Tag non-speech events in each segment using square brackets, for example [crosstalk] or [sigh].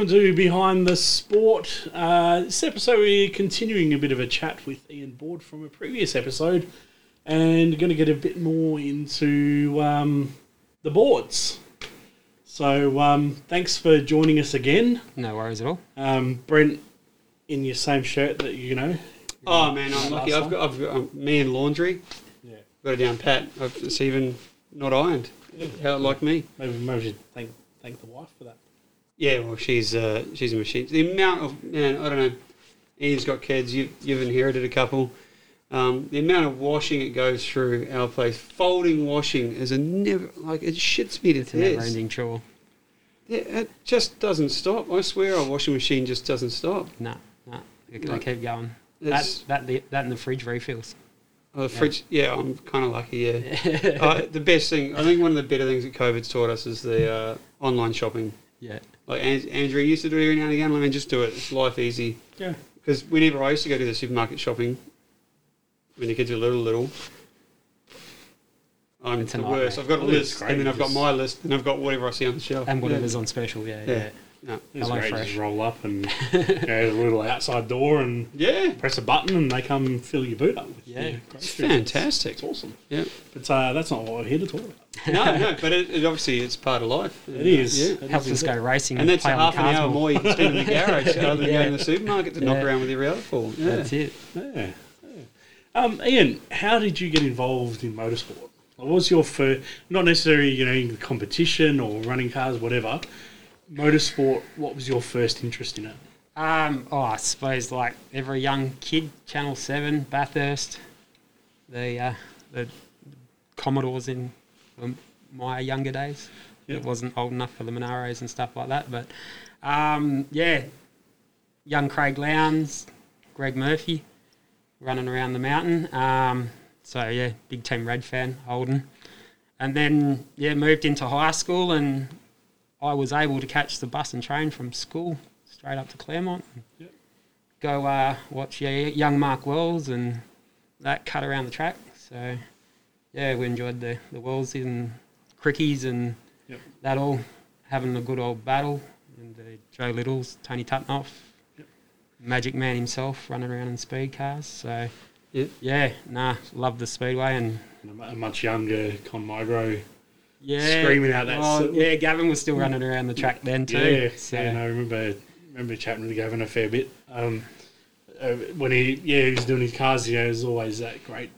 Welcome to Behind the Sport. Uh, this episode, we're continuing a bit of a chat with Ian Board from a previous episode and going to get a bit more into um, the boards. So, um, thanks for joining us again. No worries at all. Um, Brent, in your same shirt that you know. Oh man, I'm lucky. I've got, I've got um, me and laundry. Yeah. Got it down pat. I've, it's even not ironed. How like me? Maybe, maybe we should thank, thank the wife for that. Yeah, well, she's uh, she's a machine. The amount of man, I don't know. Ian's got kids. You, you've inherited a couple. Um, the amount of washing it goes through our place, folding washing is a never like it shits me to It's a Never-ending chore. Yeah, it just doesn't stop. I swear, our washing machine just doesn't stop. No, no. They Like, keep going. That, that, the, that and the fridge refills. oh, the fridge. Yeah, I'm kind of lucky. Yeah. [laughs] uh, the best thing, I think, one of the better things that COVID's taught us is the uh, online shopping. Yeah. Like Andrew used to do it every now and again. Let me just do it. It's life easy. Yeah. Because whenever I used to go to the supermarket shopping, when the kids were little, little, I'm It's a the nightmare. worst. I've got a Well, it's list, and then I've got my list, and I've got whatever I see on the shelf. And Yeah. whatever's on special, yeah. Yeah. Yeah. No. It's Hello great. Fresh. Just roll up and you know, a little outside door and Yeah, press a button and they come fill your boot up. With Yeah. your it's fantastic. It's awesome. Yeah. But uh, that's not what we're here to talk about. [laughs] no, no, but it, it obviously it's part of life. It is. Yeah. It Helps is us go racing And that's play a on half the an hour more you can spend in the [laughs] garage rather than Yeah. going to the supermarket to knock around with your other four. Yeah. That's it. Yeah. yeah. Um, Ian, how did you get involved in motorsport? What was your first, not necessarily, you know, in competition or running cars, whatever, motorsport, what was your first interest in it? Um, oh, I suppose like every young kid, Channel 7, Bathurst, the, uh, the Commodores in um, my younger days. Yep. It wasn't old enough for the Monaros and stuff like that. But um, yeah, young Craig Lowndes, Greg Murphy running around the mountain. Um, so yeah, big Team Red fan, Holden. And then yeah, moved into high school and I was able to catch the bus and train from school straight up to Claremont. Yep. Go uh, watch yeah, young Mark Wells and that cut around the track. So yeah, we enjoyed the the Wells and Crickies and Yep. that all having a good old battle. And uh, Joe Littles, Tony Tutnoff, Yep. Magic Man himself running around in speed cars. So Yeah. yeah, nah, love the speedway and And a a much younger Con Migro. yeah, Screaming out that Oh, s- yeah, Gavin was still running around the track then too. Yeah, so, yeah, and I remember remember chatting with Gavin a fair bit. Um, uh, when he yeah he was doing his cars, you know, it was always that great.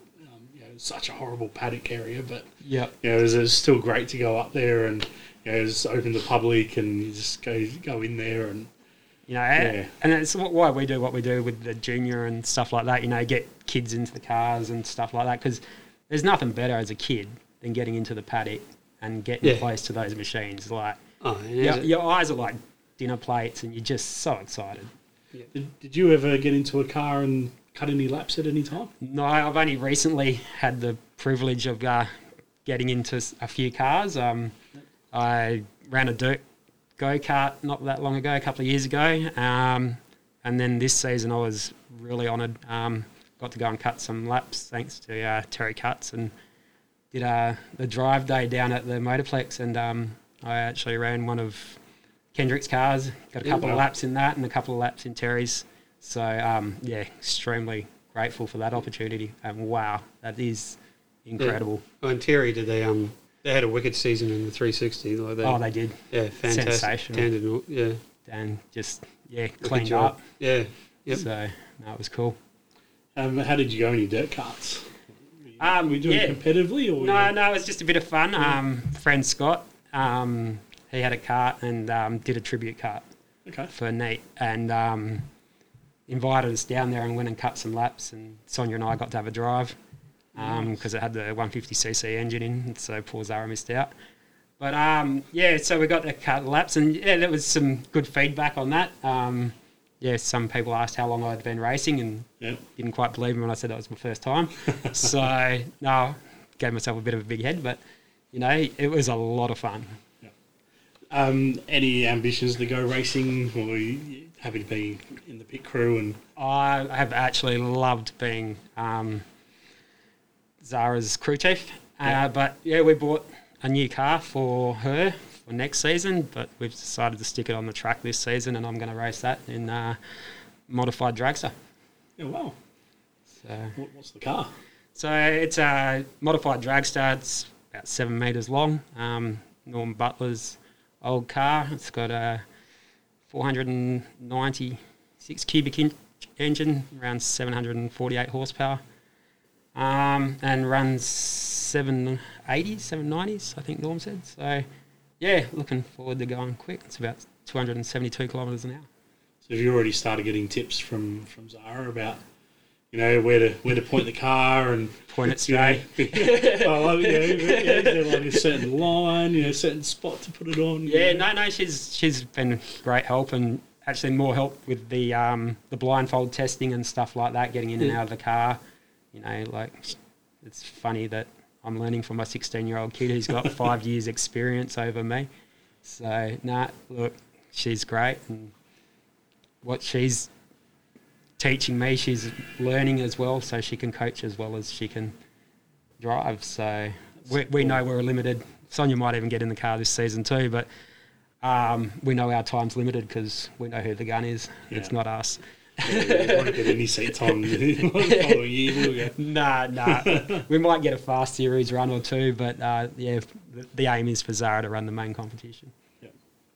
Such a horrible paddock area, but yeah, you know, it was, it was still great to go up there and you know, just open to the public and you just go go in there and You know, Yeah. and it's why we do what we do with the junior and stuff like that. You know, get kids into the cars and stuff like that because there's nothing better as a kid than getting into the paddock and getting Yeah. close to those machines. Like Oh, your, your eyes are like dinner plates, and you're just so excited. Did, did you ever get into a car and cut any laps at any time? No, I've only recently had the privilege of uh, getting into a few cars. Um, I ran a dirt go kart not that long ago, a couple of years ago, um, and then this season I was really honoured. Um, got to go and cut some laps thanks to uh, Terry Cuts and did uh, the drive day down at the Motorplex, and um, I actually ran one of Kendrick's cars. Got a Yeah, couple of laps in that and a couple of laps in Terry's. So um, yeah, extremely grateful for that opportunity. And wow, that is incredible. Oh, and Terry did they um they had a wicked season in the 360. Like they, Oh, they did, yeah, fantastic. sensational. Tandem, yeah, and just yeah, wicked cleaned up. Yeah, yep. So no, was cool. Um, how did you go in your dirt carts? Um, were you doing yeah. it competitively or? No, you- no, it was just a bit of fun. Um, friend Scott, um, he had a cart and um, did a tribute cart Okay. for Neat, and um, invited us down there and went and cut some laps. And Sonia and I got to have a drive because it had the 150cc engine in, so poor Zara missed out. But um, yeah, so we got to cut laps, and yeah, there was some good feedback on that. Um, yeah, some people asked how long I'd been racing, and Yeah. didn't quite believe me when I said that was my first time. [laughs] so no, gave myself a bit of a big head, but you know, it was a lot of fun. Um, any ambitions to go racing, or you happy to be in the pit crew? And I have actually loved being um, Zara's crew chief. Uh, Yeah. but yeah, we bought a new car for her for next season, but we've decided to stick it on the track this season, and I'm going to race that in uh, modified dragster. Yeah, wow. So, What, what's the car? so it's a modified dragster. It's about seven meters long. Um, Norm Butler's old car. It's got a 496 cubic inch engine, around 748 horsepower, um, and runs 780s, 790s, I think Norm said. So, yeah, looking forward to going quick. It's about 272 kilometres an hour. So have you already started getting tips from, from Zara about, you know, where to where to point the car and Point it you know, straight. [laughs] well, yeah, yeah, like a certain line, you know, a certain spot to put it on? Yeah, no, no, she's she's been great help and actually more help with the um, the blindfold testing and stuff like that, getting in and out of the car. You know, like it's funny that I'm learning from my 16 year old kid who's got five [laughs] years experience over me. So, nah, look, she's great and what she's teaching me, she's learning as well, so she can coach as well as she can drive. So we, we know we're limited. Sonia might even get in the car this season too, but um, we know our time's limited because we know who the gun is. It's not us. Yeah, won't get any seats on [laughs] [laughs] following year, will you? Nah, nah. we might get a fast series run or two, but uh, yeah, the, the aim is for Zara to run the main competition. Yeah,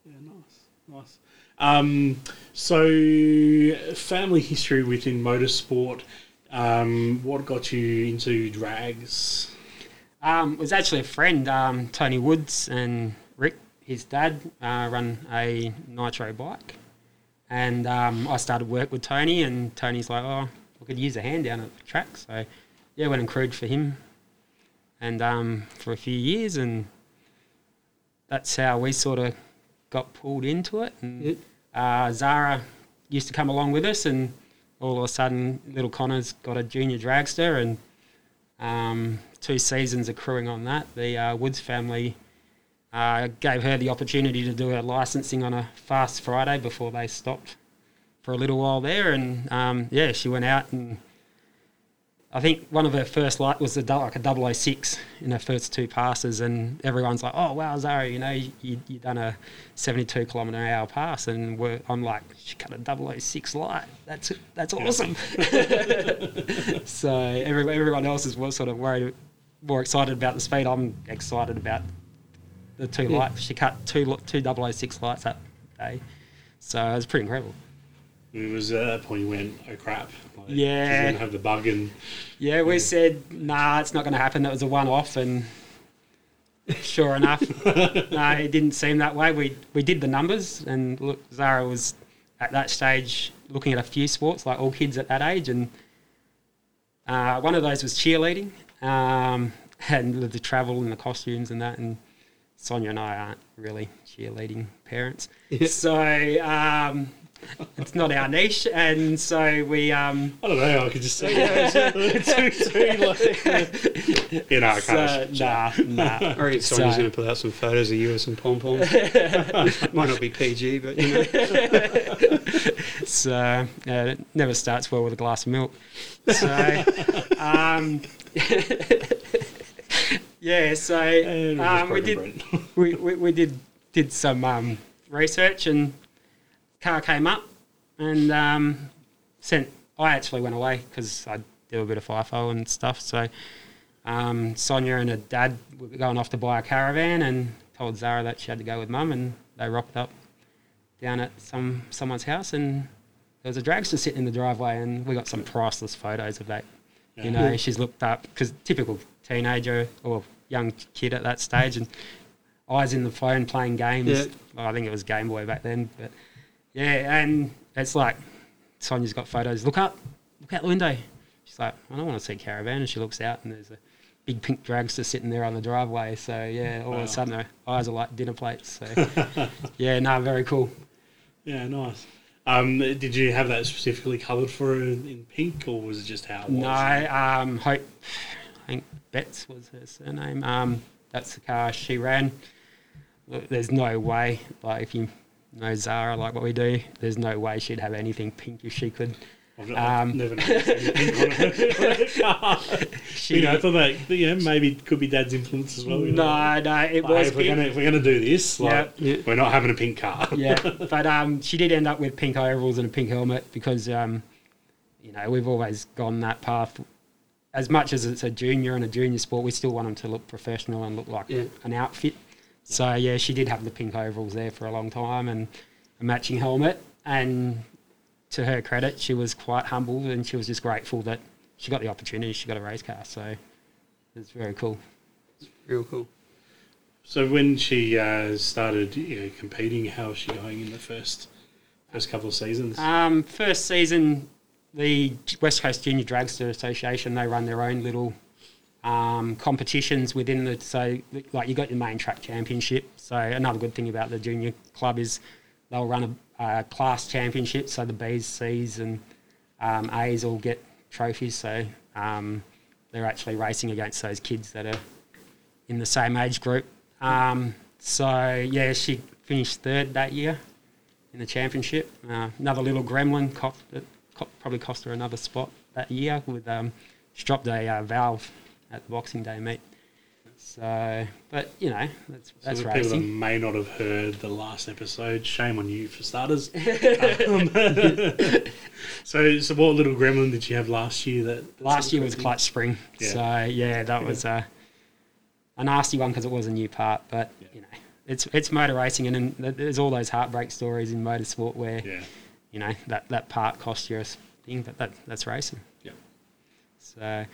nice, nice. Um, so, family history within motorsport. Um, what got you into drags? Um, it was actually a friend, um, Tony Woods and Rick, his dad, uh, run a nitro bike. And um, I started work with Tony, and Tony's like, oh, I could use a hand down at the track. So, yeah, went and crewed for him and um, for a few years. And that's how we sort of got pulled into it. And Yep. Uh, Zara used to come along with us, and all of a sudden, little Connor's got a junior dragster, and um, two seasons accruing on that. The uh, Woods family uh, gave her the opportunity to do her licensing on a fast Friday before they stopped for a little while there, and um, yeah, she went out and. I think one of her first light was a, like a 006 in her first two passes, and everyone's like, "Oh wow, Zara, you know, you you done a 72 kilometre an hour pass," and we're, I'm like, "She cut a 006 light. That's that's awesome." [laughs] so every, everyone else is sort of worried, more excited about the speed. I'm excited about the two Yeah. lights. She cut two two 006 lights that day, so it was pretty incredible. It was at that point you went, oh crap. Like, Yeah. Going to have the bug and. Yeah, we said, nah, it's not going to happen. That was a one off. And sure enough, [laughs] no, it didn't seem that way. We, we did the numbers, and look, Zara was at that stage looking at a few sports, like all kids at that age. And uh, one of those was cheerleading, um, [laughs] and the, the travel and the costumes and that. And Sonia and I aren't really cheerleading parents. [laughs] So um, it's not our niche. And so we. Um, I don't know, I could just see two, [laughs] two, like, [laughs] in our So, car. nah, nah. I reckon Sonia's So- going to put out some photos of you with some pom poms. [laughs] Might not be PG, but you know. So uh, it never starts well with a glass of milk. So, um, yeah. So um, we did we, we, we did did some um, research and car came up and um, sent. I actually went away because I do a bit of FIFO and stuff. So um, Sonia and her dad were going off to buy a caravan and told Zara that she had to go with mum and they rocked up down at some someone's house and there was a dragster sitting in the driveway and we got some priceless photos of that. You know, she's looked up because typical teenager or young kid at that stage and eyes in the phone playing games. Yeah. Well, I think it was Game Boy back then, but yeah, and it's like Sonia's got photos. Look up, look out the window. She's like, I don't want to see caravan, and she looks out and there's a big pink dragster sitting there on the driveway. So yeah, all of a sudden her eyes are like dinner plates. So [laughs] yeah, no, very cool. Yeah, nice. Um, did you have that specifically coloured for her in pink, or was it just how it was? No, um, Hope, I think Betts was her surname. Um, that's the car she ran. Look, There's no way, like if you know Zara like what we do, there's no way she'd have anything pink if she could I've, Um, never noticed any pink on her. [laughs] She, you know, I thought that you know maybe it could be dad's influence as well. You know? no, no, it Like, was if we're gonna if we're gonna do this, like Yeah. we're not having a pink car. yeah, [laughs] but um, she did end up with pink overalls and a pink helmet because um, you know we've always gone that path. As much as it's a junior and a junior sport, we still want them to look professional and look like Yeah. an outfit. So yeah, she did have the pink overalls there for a long time and a matching helmet. And to her credit, she was quite humble and she was just grateful that she got the opportunity. She got a race car, so it's very cool. It's real cool. So when she uh, started you know, competing, how was she going in the first first couple of seasons? Um, first season, the West Coast Junior Dragster Association they run their own little um, competitions within the so like you got your main track championship. So another good thing about the junior club is they'll run a, class championship. So the B's, C's, and um, A's all get trophies. So um, they're actually racing against those kids that are in the same age group. Um, so yeah, she finished third that year in the championship. Uh, another little gremlin cost, probably cost her another spot that year. With um, she dropped a uh, valve at the Boxing Day meet. So, but you know, that's So that's the people that may not have heard the last episode, shame on you for starters. Um, [laughs] [laughs] so, so what little gremlin did you have last year? That Last year was? Clutch Spring. Yeah. So yeah, that was uh, a nasty one because it was a new part. But Yeah. you know, it's it's motor racing, and, and there's all those heartbreak stories in motorsport where Yeah, you know that that part cost you a thing, but that that's racing. Yeah. So,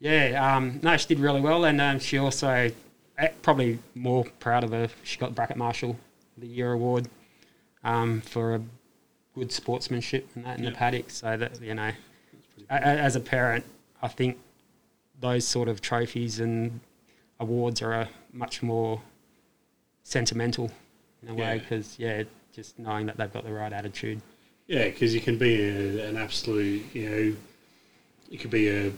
yeah, um, no, she did really well, and um, she also eh, probably more proud of her. She got bracket marshal of the year award um, for a good sportsmanship and that in Yeah. the paddock. So that you know, a, a- as a parent, I think those sort of trophies and awards are a much more sentimental in a way because yeah, just knowing that they've got the right attitude. yeah, because you can be a, an absolute, you know, you could be a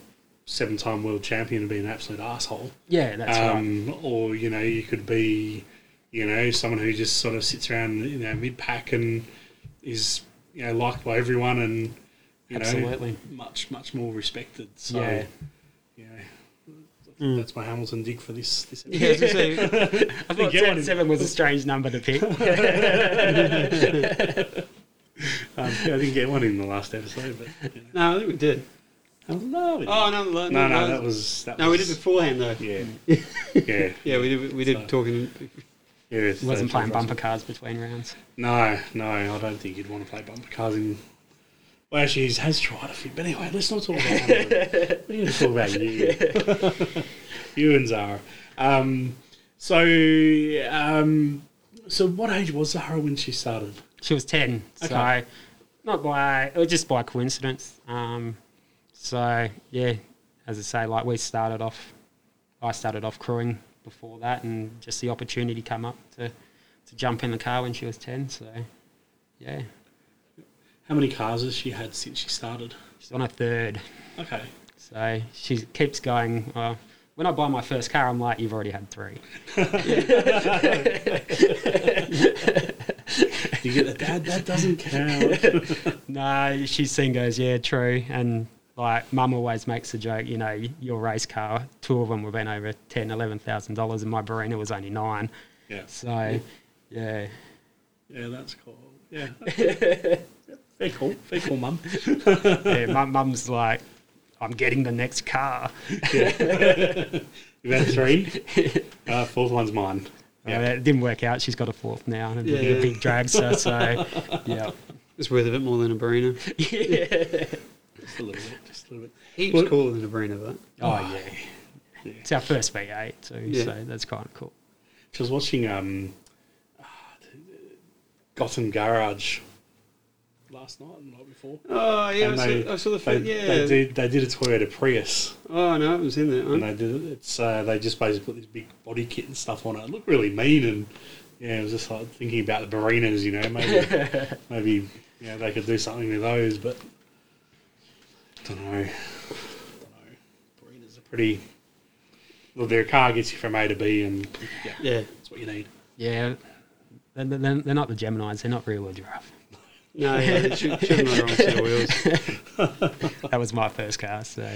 seven-time world champion and be an absolute asshole. Yeah, that's right. um, or you know you could be you know someone who just sort of sits around you know mid pack and is you know liked by everyone and you Absolutely. know much much more respected so Yeah. you know Mm. that's my Hamilton dig for this this Yeah, I [laughs] I thought seven, seven was a strange number to pick. [laughs] um, I didn't get one in the last episode but you know. no, I think we did. I was- no, we Oh no, no, no, no, that was that no, we was, did beforehand though. yeah [laughs] yeah Yeah, we did. We did So- talking. yeah it's- Wasn't that's playing bumper cars between rounds. No, no, I don't think you'd want to play bumper cars in. Well, actually, he has tried a few. But anyway, let's not talk about Hamilton. We're going to talk about you. [laughs] you and Zara. Um, so, um, so what age was Zara when she started? She was ten, Okay. so not by it was just by coincidence. Um, so yeah, as I say, like we started off, I started off crewing before that, and just the opportunity come up to to jump in the car when she was ten. So yeah, How many cars has she had since she started? she's on a third. Okay. So she keeps going. Well, when I buy my first car, I'm like, you've already had three. [laughs] You get the dad, that doesn't count. No, she's seen goes, yeah, true. And like, mum always makes the joke, you know, your race car, two of them have been over ten, eleven thousand dollars, and my Barina was only nine. yeah. So, yeah, Yeah, that's cool. Yeah. Very cool. Very cool, mum. [laughs] yeah, my mum's like, I'm getting the next car. [laughs] You've had three. [laughs] Uh, fourth one's mine. Yeah. it didn't work out. She's got a fourth now, and Yeah. a big dragster. So, yeah, It's worth a bit more than a Barina. yeah. Just a little bit. Just a little bit. Heaps Well- cooler than a Barina, but Oh [sighs] yeah. It's our first V8 too, Yeah. so that's kind of cool. I was watching um, ah, Gotham Garage last night and the night before. oh yeah, I And saw, I saw the They, fit. Yeah. they did. They did a Toyota Prius, Oh no, it was in there. and they did. it. It's uh, they just basically put this big body kit and stuff on it. It looked really mean, and yeah, it was just like thinking about the Barinas. You know, maybe [laughs] maybe you know they could do something with those, but don't know. Don't know. Barinas are pretty. Well, their car gets you from A to B, and yeah, Yeah. that's what you need. Yeah, they're, they're, they're not the Gemini's. They're not rear wheel drive. No, yeah, it should, should have the wrong set of wheels. [laughs] that was my first car, so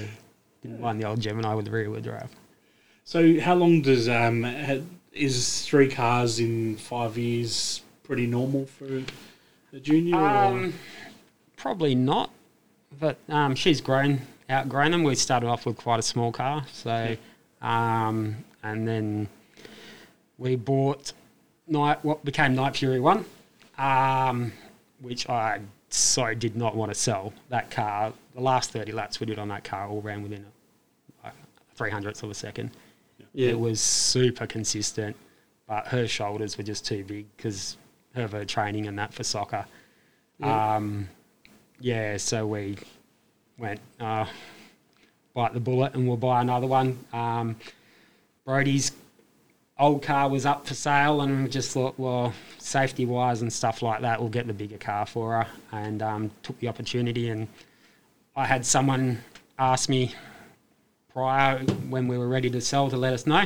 didn't mind the old Gemini with the rear wheel drive. So, how long does um is three cars in five years pretty normal for a junior? or- Um, probably not, but um, she's grown, outgrown them. We started off with quite a small car, so um, and then we bought Night, what became Night Fury One, um, which I so did not want to sell. That car, the last thirty laps we did on that car all ran within a, three hundredths of a second. Yeah. It was super consistent, but her shoulders were just too big because of her training and that for soccer. Yeah. Um, yeah, so we went uh, bite the bullet and we'll buy another one. Um, Brody's old car was up for sale, and just thought, well, safety wise and stuff like that, we'll get the bigger car for her. And um, took the opportunity. And I had someone ask me prior when we were ready to sell to let us know.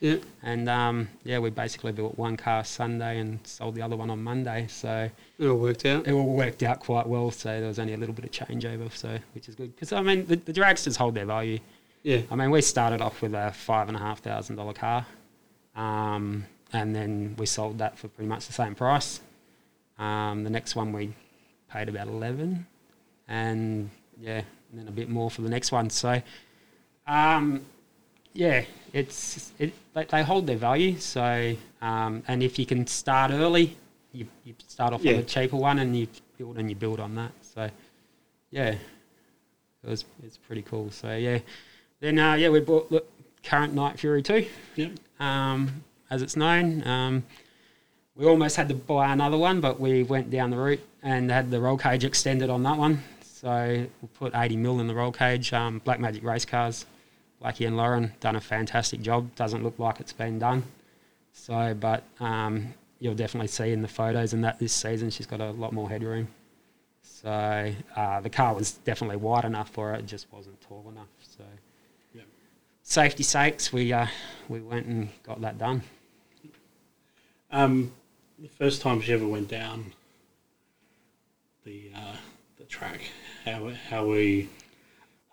Yeah. And um, yeah, we basically built one car Sunday and sold the other one on Monday. So It all worked out. it all worked out quite well. So there was only a little bit of changeover, so which is good because I mean the, the dragsters hold their value. Yeah. I mean we started off with a five and a half thousand dollar car, um, and then we sold that for pretty much the same price. Um, the next one we paid about eleven, and yeah, and then a bit more for the next one. So, um, yeah, it's it they, they hold their value. So, um, and if you can start early, you, you start off Yeah. on a cheaper one, and you build and you build on that. So, yeah, it was it's pretty cool. So yeah, then uh, yeah we bought the current Night Fury two Yep. um, as it's known. Um, we almost had to buy another one, but we went down the route and had the roll cage extended on that one. So we put 80 mil in the roll cage. Um, Black Magic race cars, Blackie and Lauren done a fantastic job. Doesn't look like it's been done. So, but um, you'll definitely see in the photos and that this season she's got a lot more headroom. So uh, the car was definitely wide enough for her. It just wasn't tall enough. So Yep. safety sakes, we uh, we went and got that done. Um, the first time she ever went down the uh, the track, how how we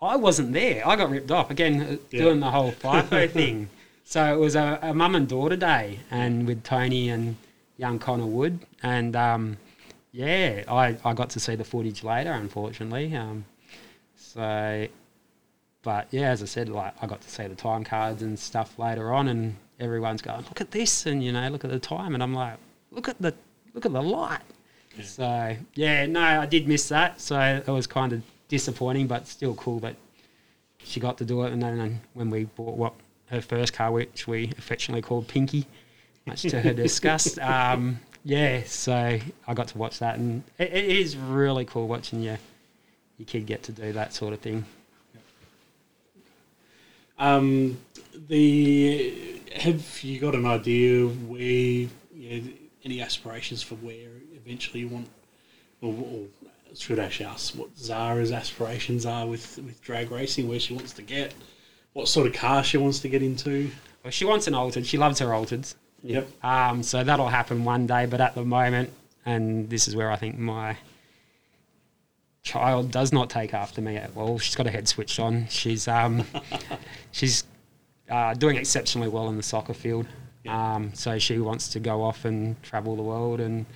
I wasn't there. I got ripped off again, uh, Yeah. doing the whole [laughs] FIFO thing. So it was a, a mum and daughter day, and with Tony and young Connor Wood, and um, yeah, I, I got to see the footage later, unfortunately. Um, so, but yeah, as I said, like I got to see the time cards and stuff later on, and everyone's going, "Look at this," and you know, look at the time, and I'm like, "Look at the look at the light." Yeah. So yeah, no, I did miss that. So it was kind of disappointing, but still cool that she got to do it. And then when we bought what her first car, which we affectionately called Pinky, much to her [laughs] disgust, um, yeah. So I got to watch that, and it, it is really cool watching your your kid get to do that sort of thing. Um, the have you got an idea where you know, any aspirations for where eventually you want, or, or should actually ask what Zara's aspirations are with with drag racing, where she wants to get, what sort of car she wants to get into? Well, she wants an altered. She loves her altereds. Yep. Um, so that'll happen one day, but at the moment, and this is where I think my child does not take after me at all. She's got her head switched on. She's um, [laughs] she's uh, doing exceptionally well in the soccer field. Yeah. Um, so she wants to go off and travel the world and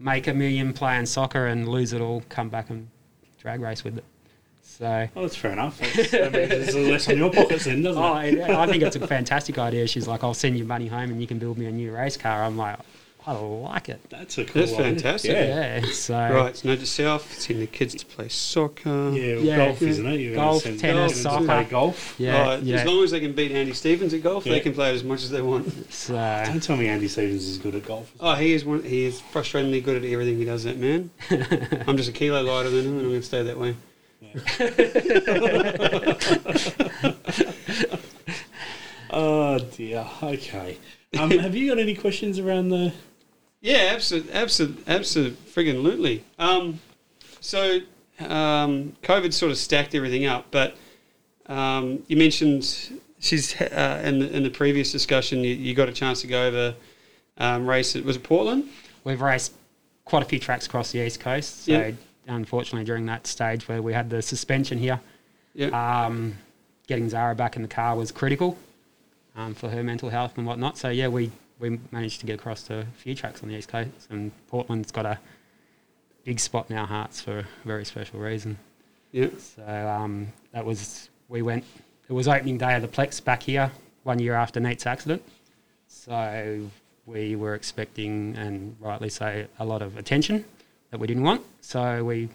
make a million playing soccer and lose it all, come back and drag race with it. So Oh, that's fair enough. That's, [laughs] that means there's less on your pockets then, doesn't Oh, it? I I think it's a fantastic idea. She's like, I'll send you money home and you can build me a new race car. I'm like, I like it. That's a cool That's idea. fantastic. Yeah. Yeah. So Right, so note to self, send the kids to play soccer. Yeah, well, Yeah. golf, isn't it? You're Golf, gonna tennis, them to play soccer. golf. yeah, Right, yeah. As long as they can beat Andy Stevens at golf, Yeah. they can play as much as they want. So Don't tell me Andy Stevens is good at golf. Oh, he is one. He is frustratingly good at everything he does. That man. [laughs] I'm just a kilo lighter than him, and I'm going to stay that way. [laughs] Oh dear. Okay. Um, have you got any questions around the? Yeah, absolutely, absolutely, absolutely, friggin' lootly. Um, so, um, COVID sort of stacked everything up, but um, you mentioned she's uh, in the in the previous discussion. You, you got a chance to go over um, race. It was it Portland. we've raced quite a few tracks across the east coast. So Yeah. unfortunately during that stage where we had the suspension here. Yeah. Um, getting Zara back in the car was critical um, for her mental health and whatnot. So yeah, we we managed to get across to a few tracks on the east coast, and Portland's got a big spot in our hearts for a very special reason. yeah. So um, that was we went. It was opening day of the Plex back here one year after Nate's accident. So we were expecting, and rightly so, a lot of attention that we didn't want. So we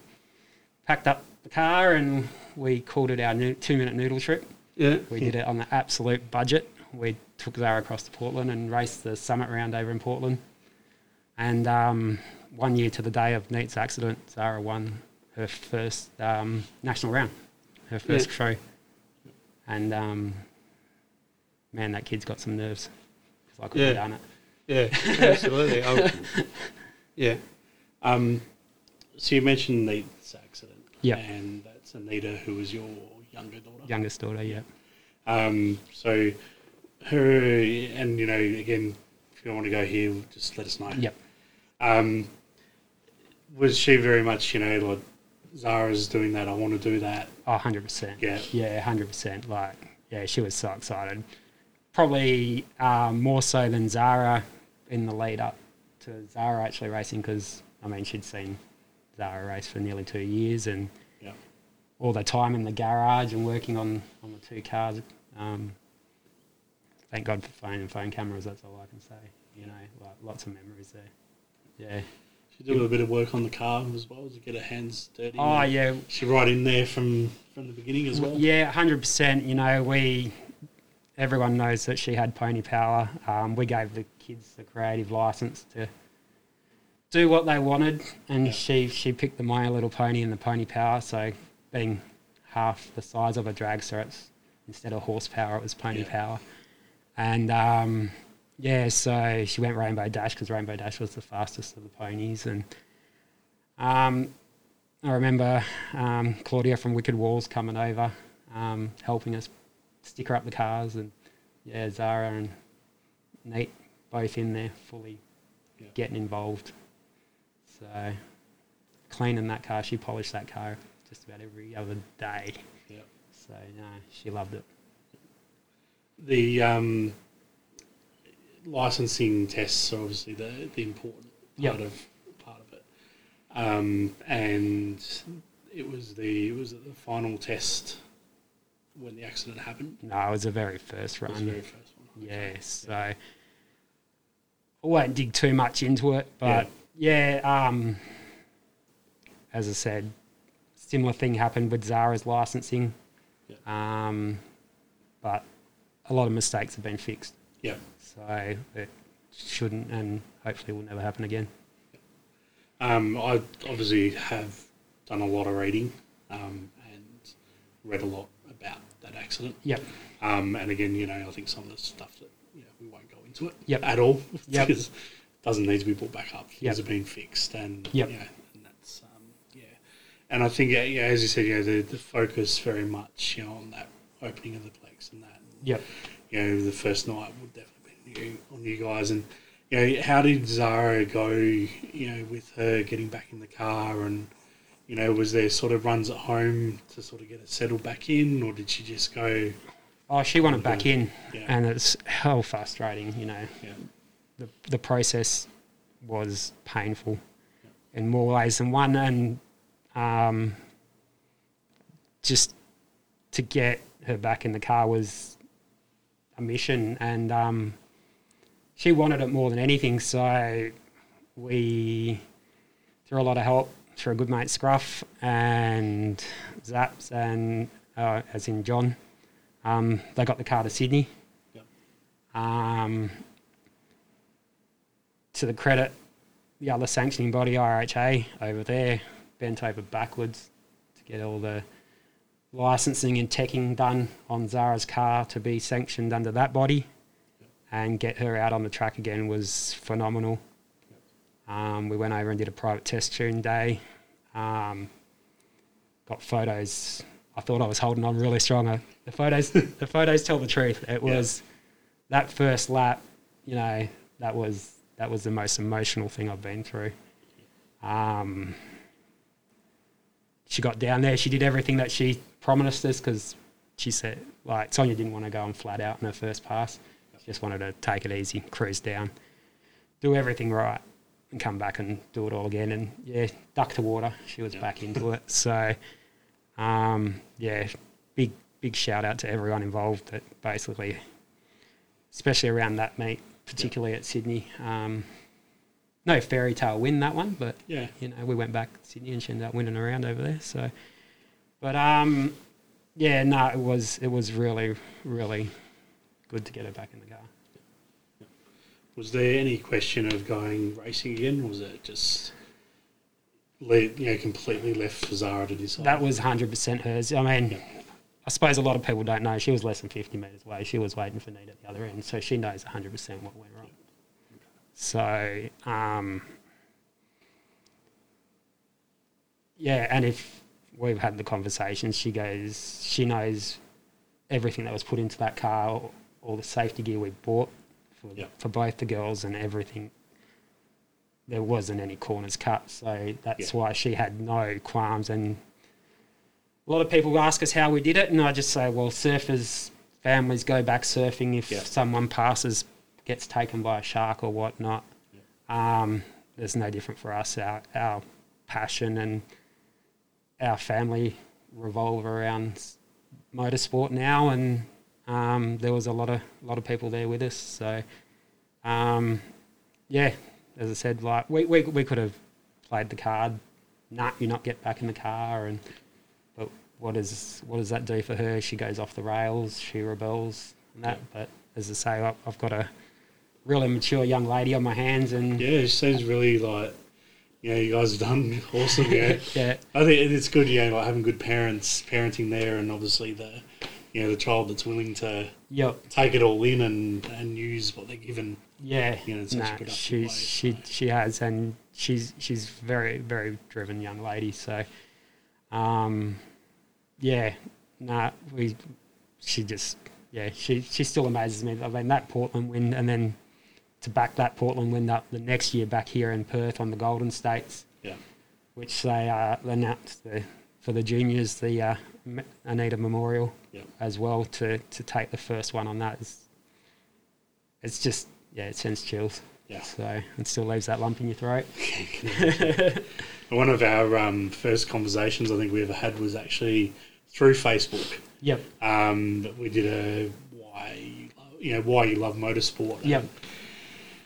packed up the car and we called it our no- two-minute noodle trip. Yeah. We did it on the absolute budget. We took Zara across to Portland and raced the summit round over in Portland. And um, one year to the day of Nate's accident, Zara won her first um, national round, her first Yeah. show. And um, man, that kid's got some nerves because I couldn't Yeah. have done it. Yeah. Absolutely. I, [laughs] yeah. Um, so you mentioned Nate's accident. Yeah. And that's Anita, who was your younger daughter. Youngest daughter, yeah. Um, so her, and you know, again, if you want to go here, just let us know. Yep. Um, was she very much, you know, like Zara's doing that, I want to do that. Oh, 100%. Yeah. Yeah, 100%. Like, yeah, she was so excited. Probably um, more so than Zara in the lead up to Zara actually racing because, I mean, she'd seen Zara race for nearly two years and Yeah. all the time in the garage and working on, on the two cars. Um, thank God for phone and phone cameras, that's all I can say. You know, like lots of memories there. Yeah. She did a bit of work on the car as well to get her hands dirty. Oh, yeah. She right in there from, from the beginning as well. Yeah, hundred percent. You know, we everyone knows that she had pony power. Um, we gave the kids the creative license to do what they wanted, and Yeah. she she picked the My Little Pony and the pony power. So being half the size of a dragster, it's instead of horsepower, it was pony Yeah. power. And um, yeah, so she went Rainbow Dash because Rainbow Dash was the fastest of the ponies, and um, I remember um, Claudia from Wicked Walls coming over, um, helping us stick her up the cars, and yeah, Zara and Nate both in there, fully Yeah. getting involved. So cleaning that car, she polished that car just about every other day. Yeah. So no, she loved it. The um, licensing tests are obviously the, the important Yep. part of part of it. Um, and it was the it was the final test when the accident happened. No, it was the very first It was run. the very first one. Yeah, so I won't dig too much into it, but yeah, um, as I said, similar thing happened with Zara's licensing, um, but a lot of mistakes have been fixed, Yeah. so it shouldn't and hopefully will never happen again. Um, I obviously have done a lot of reading um, and read a lot about that accident. Yep. Um, and again, you know, I think some of the stuff that you know, we won't go into it Yep. at all Yep. because it doesn't need to be brought back up. Things Yep. have been fixed, and Yep. yeah, and that's um, yeah. And I think, yeah, yeah, as you said, you know, the, the focus very much, you know, on that opening of the Plex and that. Yep. You know, the first night would definitely be new on you guys, and you know, how did Zara go? You know, with her getting back in the car and. You know, was there sort of runs at home to sort of get it settled back in, or did she just go? Oh, she wanted back in, Yeah. and it's hell frustrating, you know. Yeah. the, the process was painful in more ways than one, and um, just to get her back in the car was a mission, and um, she wanted it more than anything. So we, through a lot of help, through a good mate Scruff and Zaps, and uh, as in John, um, they got the car to Sydney. Yep. Um, to the credit, the other sanctioning body, RHA, over there, bent over backwards to get all the licensing and teching done on Zara's car to be sanctioned under that body and get her out on the track again was phenomenal. Um, we went over and did a private test tune day. Um, got photos. I thought I was holding on really strong. I- The photos, [laughs] the photos tell the truth. It Yeah. was that first lap. You know, that was that was the most emotional thing I've been through. Um, she got down there. She did everything that she promised us because she said, like, Sonia didn't want to go on flat out in her first pass. She just wanted to take it easy, cruise down, do everything right, and come back and do it all again. And yeah, duck to water. She was Yeah. back into it. So, um, yeah, big, big shout out to everyone involved that basically, especially around that meet, particularly at Sydney. Um, no fairy tale win that one, but Yeah. you know, we went back to Sydney and she ended up winning around over there. So, but um, yeah, no, it was it was really really good to get her back in the car. Was there any question of going racing again? Or was it just le you know, completely left for Zara to decide? That was hundred percent hers. I mean, Yeah. I suppose a lot of people don't know she was less than fifty meters away. She was waiting for Nate at the other end, so she knows hundred percent what went wrong. So, um, yeah, and if we've had the conversations, she goes, she knows everything that was put into that car, all, all the safety gear we bought for, Yeah. for both the girls and everything. There wasn't any corners cut, so that's Yeah. why she had no qualms. And a lot of people ask us how we did it, and I just say, well, surfers, families go back surfing if Yeah. someone passes, gets taken by a shark or whatnot. Um, there's no different for us. Our, our passion and our family revolve around motorsport now, and um, there was a lot of lot of people there with us. So, um, yeah, as I said, like we, we we could have played the card. Nah, you not get back in the car, and but what does what does that do for her? She goes off the rails. She rebels and that. But as I say, I- I've got a really mature young lady on my hands, and yeah, it seems really like you know you guys have done [laughs] awesome. Yeah, [laughs] yeah, I think it's good. You know, like having good parents, parenting there, and obviously the you know the child that's willing to yep. take it all in and and use what they're given. Yeah, you know, in such a nah, productive she way, she so. she has, and she's she's very very driven young lady. So, um, yeah, nah, we she just yeah she she still amazes me. I mean that Portland win, and then to back that Portland win up the next year back here in Perth on the Golden States, Yeah, which they uh, announced the, for the juniors the uh, Anita Memorial Yeah. as well to to take the first one on that. It's, it's just yeah, it sends chills. yeah. So it still leaves that lump in your throat. [laughs] One of our um, first conversations I think we ever had was actually through Facebook. Yep. Um, we did a why you know why you love motorsport. Yep.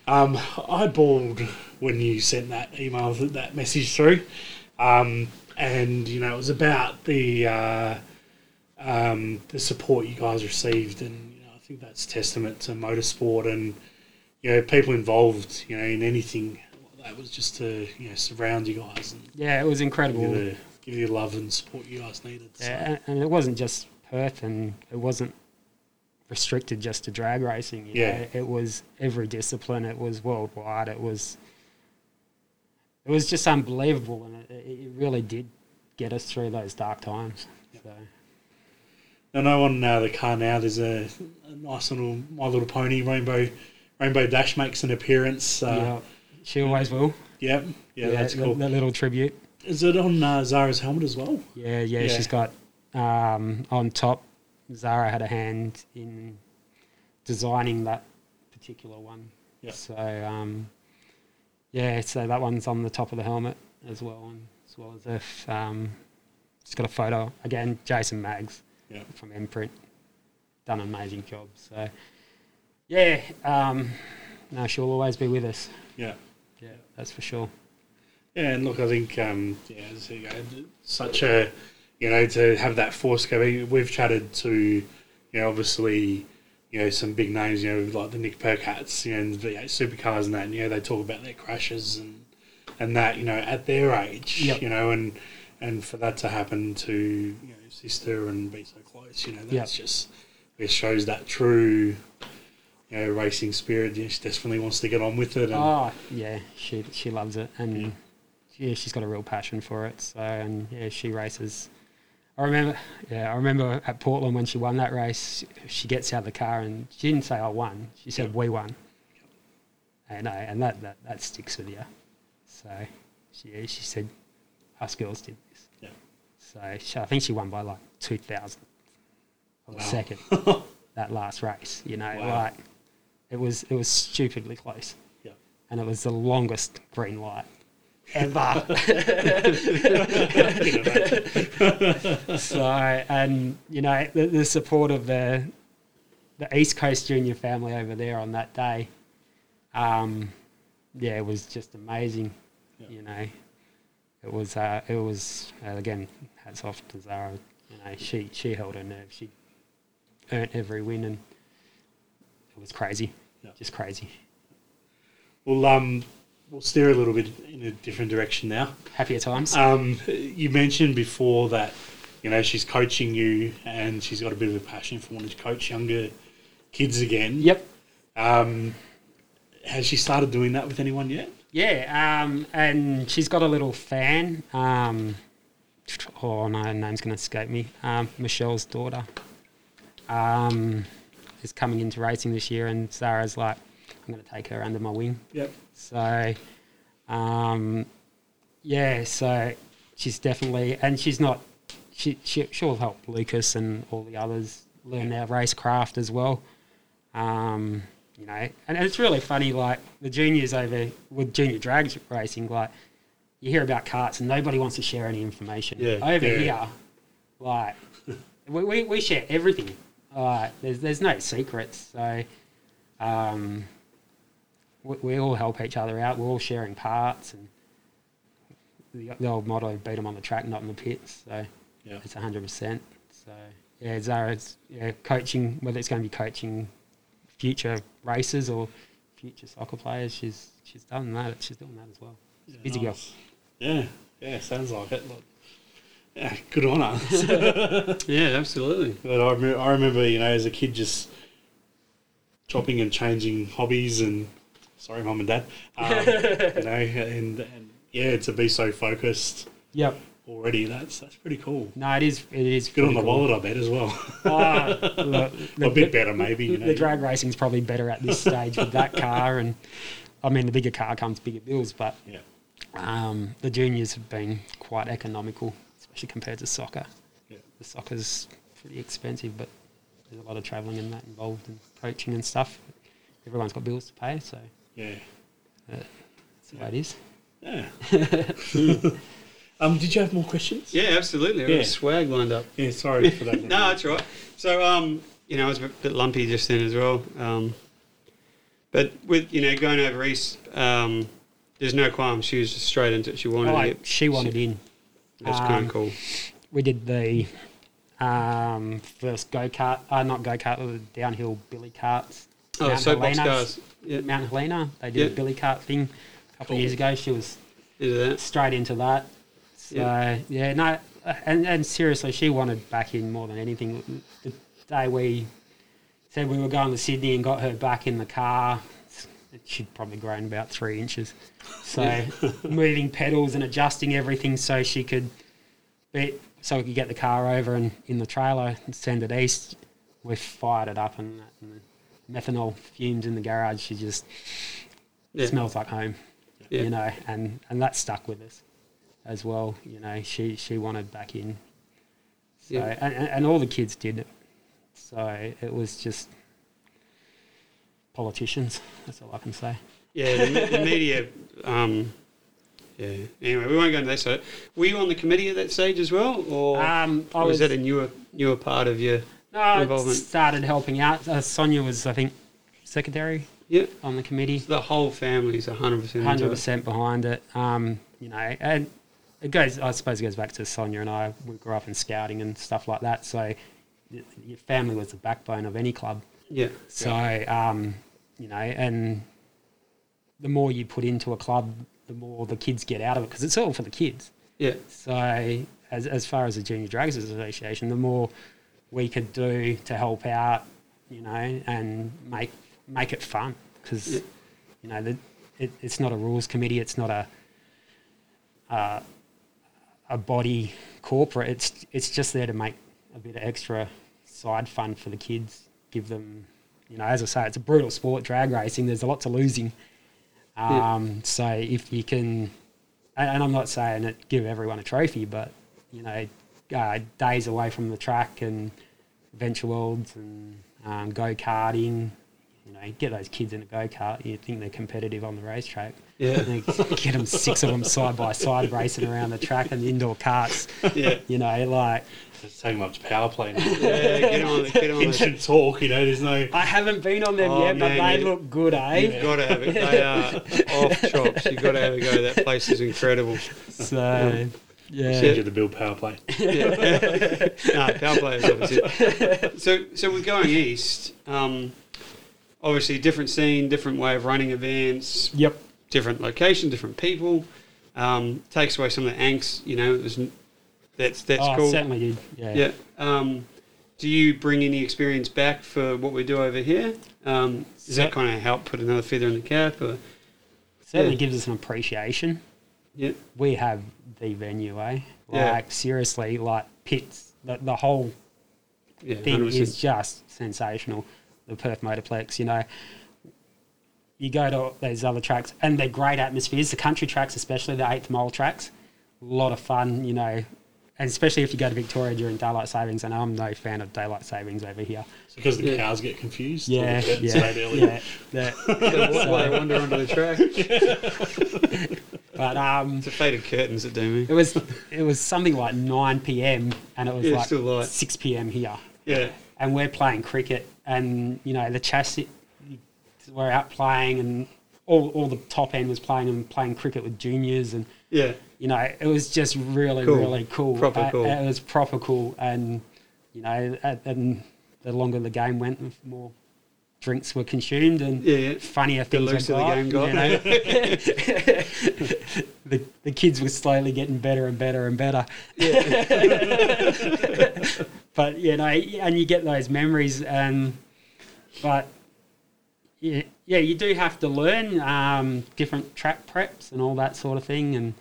Um, I bawled when you sent that email, that message through, um, and you know it was about the uh, um, the support you guys received, and you know I think that's testament to motorsport and you know people involved, you know in anything that was just to you know surround you guys and Yeah, it was give incredible. you the give you love and support you guys needed. So, Yeah, and, and it wasn't just Perth, and it wasn't restricted just to drag racing. Yeah. know? it was every discipline. It was worldwide. It was. It was just unbelievable, and it, it really did get us through those dark times. So I know on uh, the car now there's a, a nice little My Little Pony Rainbow Rainbow Dash makes an appearance. Uh, yeah, she always will. yeah, yeah, that's cool. That, little tribute. Is it on uh, Zara's helmet as well? Yeah, yeah, Yeah. she's got um, on top. Zara had a hand in designing that particular one. Yeah. So um, yeah, so that one's on the top of the helmet as well, and as well as if um, it's got a photo again. Jason Maggs Yeah. from Imprint done an amazing job. So yeah, um, no, she'll always be with us. Yeah. Yeah, that's for sure. Yeah, and look, I think um, yeah, it's, you know, such a you know to have that force go. We've chatted to you know obviously you know some big names you know like the Nick Percats you know and V8 supercars and that and you know they talk about their crashes and and that you know at their age Yep. you know and and for that to happen to you know sister and be so close you know that's just it shows that true you know racing spirit. Yeah, she definitely wants to get on with it. And, Oh yeah, she she loves it, and Yeah. yeah. she's got a real passion for it. So and yeah, she races. I remember, yeah, I remember at Portland when she won that race. She gets out of the car and she didn't say I won. She said we won. And uh, and that, that that sticks with you. So she she said us girls did this. Yeah. So she, I think she won by like two thousand of a second [laughs] that last race. You know, Wow. like it was it was stupidly close. Yeah. and it was the longest green light ever. [laughs] so, and you know, the, the support of the the East Coast Junior family over there on that day, um, yeah, it was just amazing. Yeah. You know, it was uh, it was uh, again hats off to Zara. You know, she she held her nerve. She earned every win, and it was crazy, Yeah. just crazy. Well, um, we'll steer a little bit in a different direction now. Happier times. Um, you mentioned before that you know she's coaching you, and she's got a bit of a passion for wanting to coach younger kids again. yep. Um, has she started doing that with anyone yet? Yeah, um, and she's got a little fan. Um, oh no, her name's going to escape me. Um, Michelle's daughter um, is coming into racing this year, and Zara's like, I'm going to take her under my wing. Yep. So, um, yeah, so she's definitely, and she's not. She, she she'll help Lucas and all the others learn their racecraft as well. Um, you know, and it's really funny. Like the juniors over with junior drag racing, like you hear about carts and nobody wants to share any information. Yeah, over yeah. here, like [laughs] we, we, we share everything. Like there's there's no secrets. So. Um, we, we all help each other out. We're all sharing parts, and the, the old motto: "Beat them on the track, not in the pits." So Yeah. it's hundred percent. So yeah, Zara's yeah coaching. Whether it's going to be coaching future racers or future soccer players, she's she's done that. She's doing that as well. She's a busy girl. Yeah. Yeah. Sounds like it. Like, yeah. Good on her. [laughs] [laughs] Yeah, absolutely. But I, remember, I remember, you know, as a kid, just chopping and changing hobbies, and sorry, mum and dad, [laughs] um, you know, and, and yeah, to be so focused Yep. already, that's that's pretty cool. No, it is. It is Good on the cool. wallet, I bet as well. Ah, [laughs] look, the- a bit better, maybe. You know, the drag racing's probably better at this stage with that car, and I mean the bigger car comes bigger bills, but Yeah. um, the juniors have been quite economical, especially compared to soccer. Yeah. The soccer's pretty expensive, but there's a lot of travelling in that involved and coaching and stuff. Everyone's got bills to pay, so Yeah. that's the way it is. Yeah. [laughs] um, did you have more questions? Yeah, absolutely. I've Yeah. got swag lined up. Yeah. Sorry for that. [laughs] no, that's right. So, um, you know, I was a bit, bit lumpy just then as well. Um, but with you know going over east, um, there's no qualms. She was just straight into it. She wanted Oh, to like, get. she wanted in. That's um, kind of cool. We did the um, first go kart, uh, not go kart, the downhill billy carts. Oh, Mount soapbox cars. Yeah, Mount Helena. They did Yeah. a billy cart thing a couple Cool. of years ago. She was straight into that. So Yeah. yeah, no, uh, and and seriously, she wanted back in more than anything. The day we said we were going to Sydney and got her back in the car, she'd probably grown about three inches. So [laughs] moving pedals and adjusting everything so she could be, so we could get the car over and in the trailer and send it east. We fired it up and, and methanol fumes in the garage. She just Yeah. smells like home Yeah. you know, and, and that stuck with us as well. You know, she, she wanted back in. So, Yeah. and, and all the kids did. it. So it was just politicians. That's all I can say. Yeah, the, the media. Um, yeah. Anyway, we won't go into that. So, were you on the committee at that stage as well, or, Um, or was was, that a newer newer part of your? No, I involvement? started helping out. Uh, Sonia was, I think, secretary Yeah, on the committee. the whole family's hundred percent. hundred percent behind it. Um, you know, and it goes. I suppose it goes back to Sonia and I. We grew up in scouting and stuff like that. So your family was the backbone of any club. Yeah, So um, you know, and the more you put into a club, the more the kids get out of it because it's all for the kids. yeah, So as as far as the Junior Dragster Association, the more we could do to help out, you know, and make make it fun because Yeah. you know the, it, it's not a rules committee, it's not a uh, a body corporate. It's it's just there to make a bit of extra side fun for the kids, give them, you know, as I say, it's a brutal sport, drag racing. There's a lot to losing. Yeah. Um, So if you can, and and I'm not saying that give everyone a trophy, but you know, uh, days away from the track and venture worlds and um, go karting. You know, get those kids in a go kart. You think they're competitive on the racetrack. Yeah. And get them six of them side by side racing around the track and the indoor carts. Yeah. You know, like Let's take up to power play now. Yeah, get on get on the Instant talk, you know, there's no. I haven't been on them Oh, yet, but they you- look good, eh? You've got to have it. They are off chops. You've got to have a go. That place is incredible. So yeah, Send you to build power play. [laughs] no, power players obviously. So, so we're going east. Um, obviously, different scene, different way of running events, yep. different location, different people. Um, takes away some of the angst. You know, it was, that's that's oh, cool. certainly did. Yeah. Yeah. Um, do you bring any experience back for what we do over here? Um, does that kind of help put another feather in the cap? Or Certainly Yeah. gives us an appreciation. yeah, We have the venue, eh? Yeah. Like seriously, like pits. The, the whole yeah, thing 100%. is just sensational. The Perth Motorplex, you know. You go to those other tracks, and they're great atmospheres. The country tracks, especially the eighth mile tracks, a lot of fun, you know. And especially if you go to Victoria during daylight savings, and I'm no fan of daylight savings over here. It's because the Yeah. cows get confused. or Yeah, the curtains yeah, stayed yeah. That- They wa- they wander onto the track. [laughs] [laughs] but um, It's the faded curtains that do me. it was it was something like nine p.m. and it was Yeah, like still light. six p.m. here. Yeah, and we're playing cricket, and you know the chassis we're out playing, and all, all the top end was playing and playing cricket with juniors, and yeah, you know it was just really Cool. really cool. Proper Uh, cool. It was proper cool, and you know, and the longer the game went, the more drinks were consumed, and yeah, yeah. funnier things the were got, game got. You know? [laughs] the the kids were slowly getting better and better and better. [laughs] but you know, and you get those memories, and but yeah, yeah, you do have to learn um, different track preps and all that sort of thing, and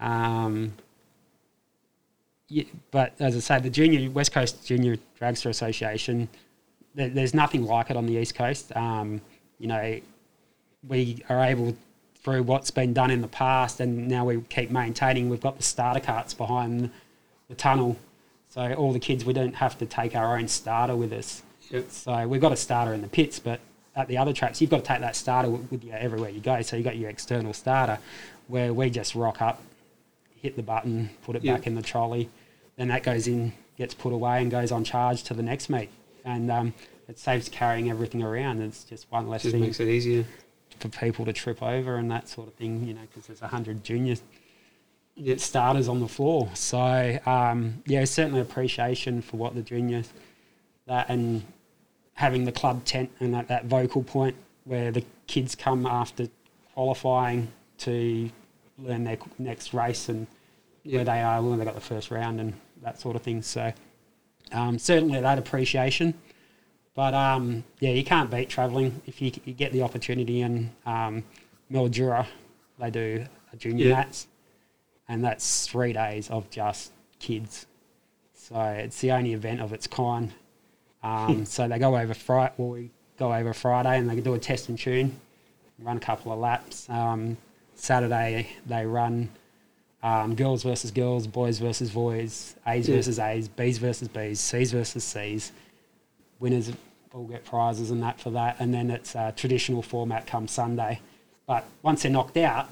um, yeah, but as I say, the junior West Coast Junior Dragster Association, there, there's nothing like it on the East Coast. Um, you know, we are able through what's been done in the past, and now we keep maintaining. We've got the starter carts behind the tunnel, so all the kids we don't have to take our own starter with us. Yep. So we've got a starter in the pits, but at the other tracks, you've got to take that starter with, you everywhere you go. So you've got your external starter, where we just rock up, hit the button, put it Yeah. back in the trolley, then that goes in, gets put away, and goes on charge to the next meet. And um, it saves carrying everything around. It's just one less Just thing makes it easier. for people to trip over and that sort of thing, you know, because there's a hundred junior Yeah, starters on the floor. So um, yeah, certainly appreciation for what the juniors that and having the club tent and that, that vocal point where the kids come after qualifying to learn their next race and Yeah. where they are when they got the first round and that sort of thing. So um, certainly that appreciation. But um, yeah, you can't beat travelling if you, you get the opportunity. And um, Mildura, they do a junior Yeah. nats, and that's three days of just kids. So it's the only event of its kind. Um, so they go over Friday. Well, we go over Friday and they can do a test and tune, run a couple of laps. Um, Saturday they run um, girls versus girls, boys versus boys, A's Yeah. versus A's, B's versus B's, C's versus C's. Winners all get prizes and that for that, and then it's a traditional format come Sunday. But once they're knocked out,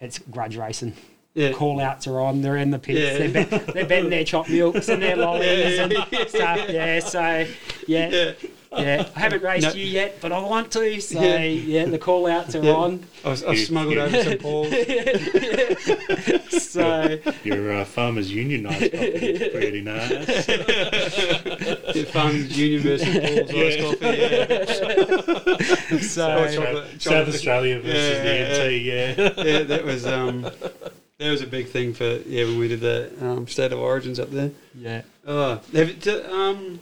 it's grudge racing. yeah. Call outs are on. They're in the pits. Yeah. They're, bet, they're betting their chopped milks and their lollies [laughs] Yeah, and stuff. Yeah, so yeah, Yeah. yeah. [laughs] I haven't raced No. you yet, but I want to. So Yeah. yeah, the call outs are Yeah. on. I've, I've You- smuggled you- over some balls. [laughs] So Your uh, farmers union night is pretty nice. [laughs] Yeah, Farmers Union versus Paul's iced coffee. Yeah. so Oh, chocolate- South chocolate- Australia versus Yeah, the yeah, NT, yeah. yeah, that was um, that was a big thing for yeah when we did the um, state of origins up there. yeah. Oh, have it, um,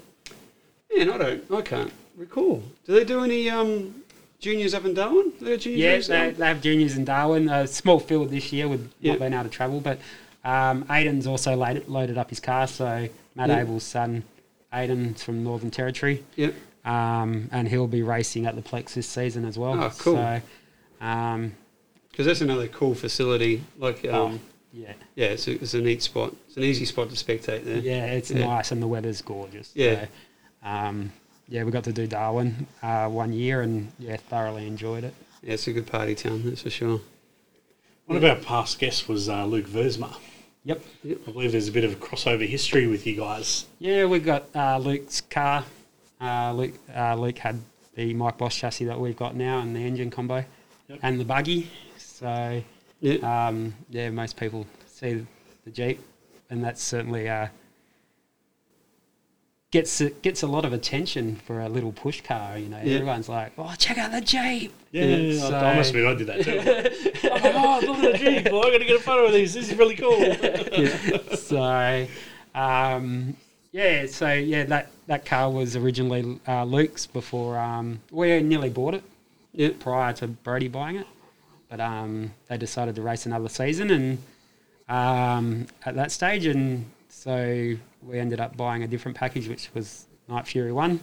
man, I don't, I can't recall. Do they do any um juniors up in Darwin? Do they got junior Yeah, juniors they, they have juniors in Darwin. A small field this year with Yeah. not being able to travel, but um, Aiden's also loaded, loaded up his car. So Matt Yeah. Abel's son, Aiden's from Northern Territory, Yeah, um, and he'll be racing at the Plex this season as well. Oh, cool. So, um, because that's another cool facility. Like um, Oh, Yeah, Yeah, it's a, it's a neat spot. It's an easy spot to spectate there. yeah, it's Yeah. nice and the weather's gorgeous. Yeah. So, um, yeah, we got to do Darwin uh, one year and yeah, thoroughly enjoyed it. Yeah, it's a good party town, that's for sure. One of our past guests was uh, Luke Versma. Yep. I believe there's a bit of a crossover history with you guys. Yeah, we've got uh, Luke's car. Uh, Luke, uh, Luke had the Mike Boss chassis that we've got now and the engine combo Yep. and the buggy. So Yeah, um, yeah, most people see the Jeep, and that's certainly uh, gets gets a lot of attention for a little push car. You know, Yeah. everyone's like, "Oh, check out the Jeep!" Yeah, Yeah, I, so- I must admit I did that too. [laughs] oh my god, look at the Jeep! Well, I got to get a photo of this. This is really cool. [laughs] so um, yeah, so yeah, that that car was originally uh, Luke's before um, we nearly bought it yeah, prior to Brody buying it, but um, they decided to race another season, and um, at that stage, and so we ended up buying a different package, which was Night Fury One,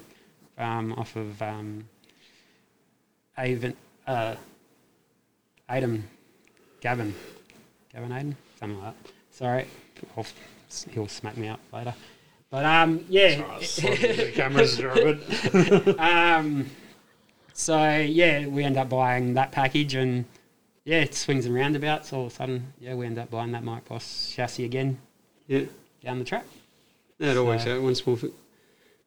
um, off of um, Avon, uh, Adam, Gavin, Gavin Aiden, something like that. Sorry, I'll, he'll smack me up later. But um, yeah, sorry, the cameras [laughs] are good. [laughs] um, so yeah, we end up buying that package, and yeah, it swings and roundabouts. All of a sudden, yeah, we end up buying that Mike Boss chassis again yeah. down the track. That always So- out. One small. Fi-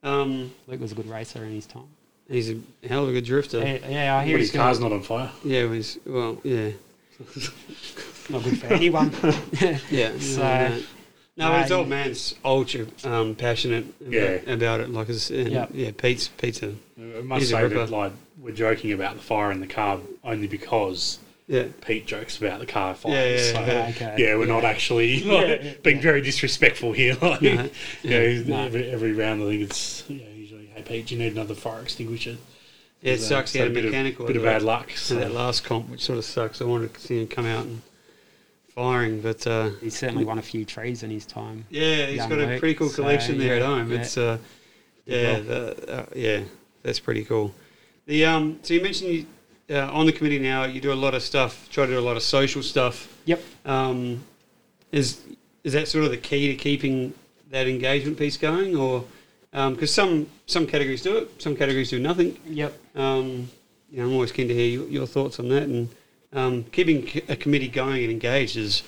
um, Luke was a good racer in his time. he's a hell of a good drifter. Yeah, yeah I hear But his car's gonna, not on fire. Yeah, he's well, yeah, [laughs] not good for anyone. [laughs] yeah. [laughs] So- no, no. No, Uh, his old man's ultra um, passionate about, Yeah. about it. Like, it's, and, Yep. yeah, Pete's Pete's a I must He's say ripper. that like we're joking about the fire in the car only because yeah, Pete jokes about the car fire. Yeah, yeah, so, yeah. Okay. yeah, we're not actually [laughs] like, yeah, being yeah. very disrespectful here. [laughs] Like, No, you know, No. every, every round I think it's you know, usually, hey Pete, do you need another fire extinguisher? yeah. It So, sucks. He so had a bit of- mechanical. Bit of bad luck. at So. that last comp, which sort of sucks. I wanted to see him come out and firing, but uh, He's certainly won a few trees in his time. yeah, he's Young got a pretty cool so, collection there at home. yeah. It's uh, yeah, the, uh, yeah, that's pretty cool. The um, so you mentioned you, uh, on the committee now, you do a lot of stuff. Try to do a lot of social stuff. Yep. Um, is is that sort of the key to keeping that engagement piece going, or because some some categories do it, some categories do nothing. Yep. Um, you know, I'm always keen to hear your, your thoughts on that. And um, keeping c- a committee going and engaged is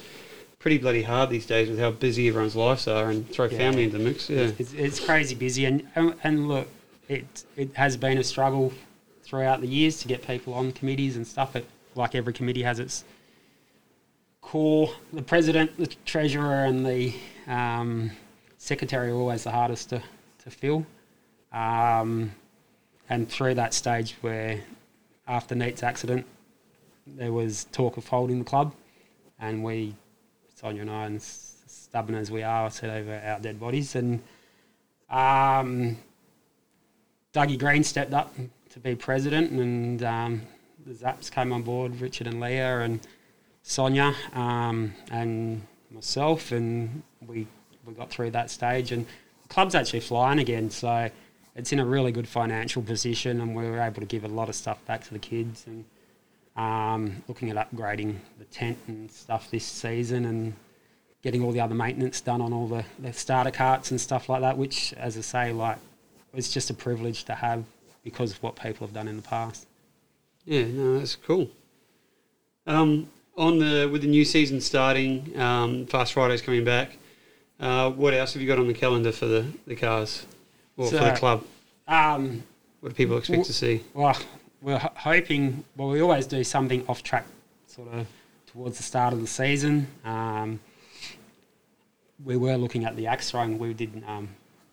pretty bloody hard these days with how busy everyone's lives are, and throw Yeah. family into the mix. Yeah, It's, it's crazy busy, and and- and look, it it has been a struggle throughout the years to get people on committees and stuff. Like every committee has its core. The president, the treasurer, and the um, secretary are always the hardest to to fill. Um, and through that stage where, after Nate's accident, there was talk of holding the club, and we, Sonia and I, and stubborn as we are, said over our dead bodies, and um, Dougie Green stepped up to be president, and um, the Zaps came on board, Richard and Leah, and Sonia, um, and myself, and we we got through that stage, and the club's actually flying again, so it's in a really good financial position, and we were able to give a lot of stuff back to the kids, and um, looking at upgrading the tent and stuff this season, and getting all the other maintenance done on all the, the starter carts and stuff like that, which, as I say, like it's just a privilege to have because of what people have done in the past. yeah, no, that's cool. Um, on the with the new season starting, um, Fast Fridays coming back. Uh, what else have you got on the calendar for the, the cars or for the club? Um, What do people expect to see? well, we're ho- hoping. Well, we always do something off track, sort of towards the start of the season. Um, we were looking at the axe throwing. We did um,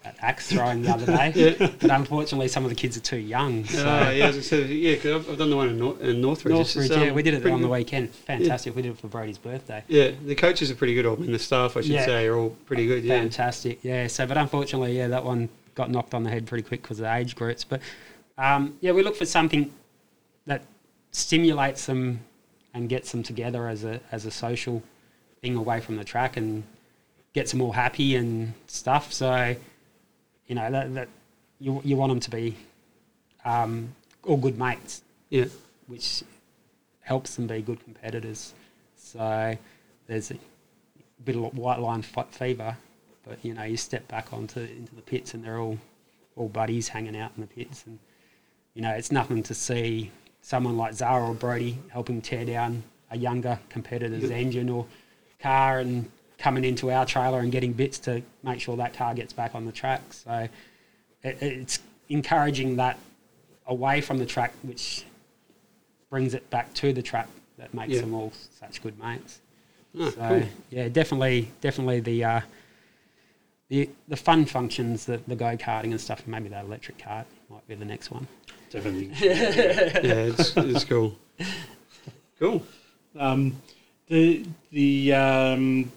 at axe throwing the other day, [laughs] Yeah. but unfortunately, some of the kids are too young. So. Uh, yeah, as I said, yeah, because I've, I've done the one in, Nor- in Northbridge. Northbridge, um, yeah, we did it on the weekend. Fantastic. We did it for Brody's birthday. Yeah, the coaches are pretty good. I mean, the staff, I should Yeah. say, are all pretty good. Yeah, Fantastic. Yeah. So, but unfortunately, yeah, that one got knocked on the head pretty quick because of the age groups. But um, yeah, we look for something that stimulates them and gets them together as a as a social thing away from the track and gets them all happy and stuff. So, you know, that, that you you want them to be um, all good mates, yeah, which helps them be good competitors. So there's a, bit of white line fever. But you know, you step back onto into the pits and they're all all buddies hanging out in the pits, and you know, it's nothing to see someone like Zara or Brody helping tear down a younger competitor's engine or car and coming into our trailer and getting bits to make sure that car gets back on the track. So it, it's encouraging that away from the track, which brings it back to the track that makes Yeah. them all such good mates. Ah, So cool. yeah, definitely, definitely the uh, the the fun functions, the, the go karting and stuff. Maybe that electric cart might be the next one. Definitely. [laughs] Yeah, it's, it's cool. [laughs] Cool. Um, the the um,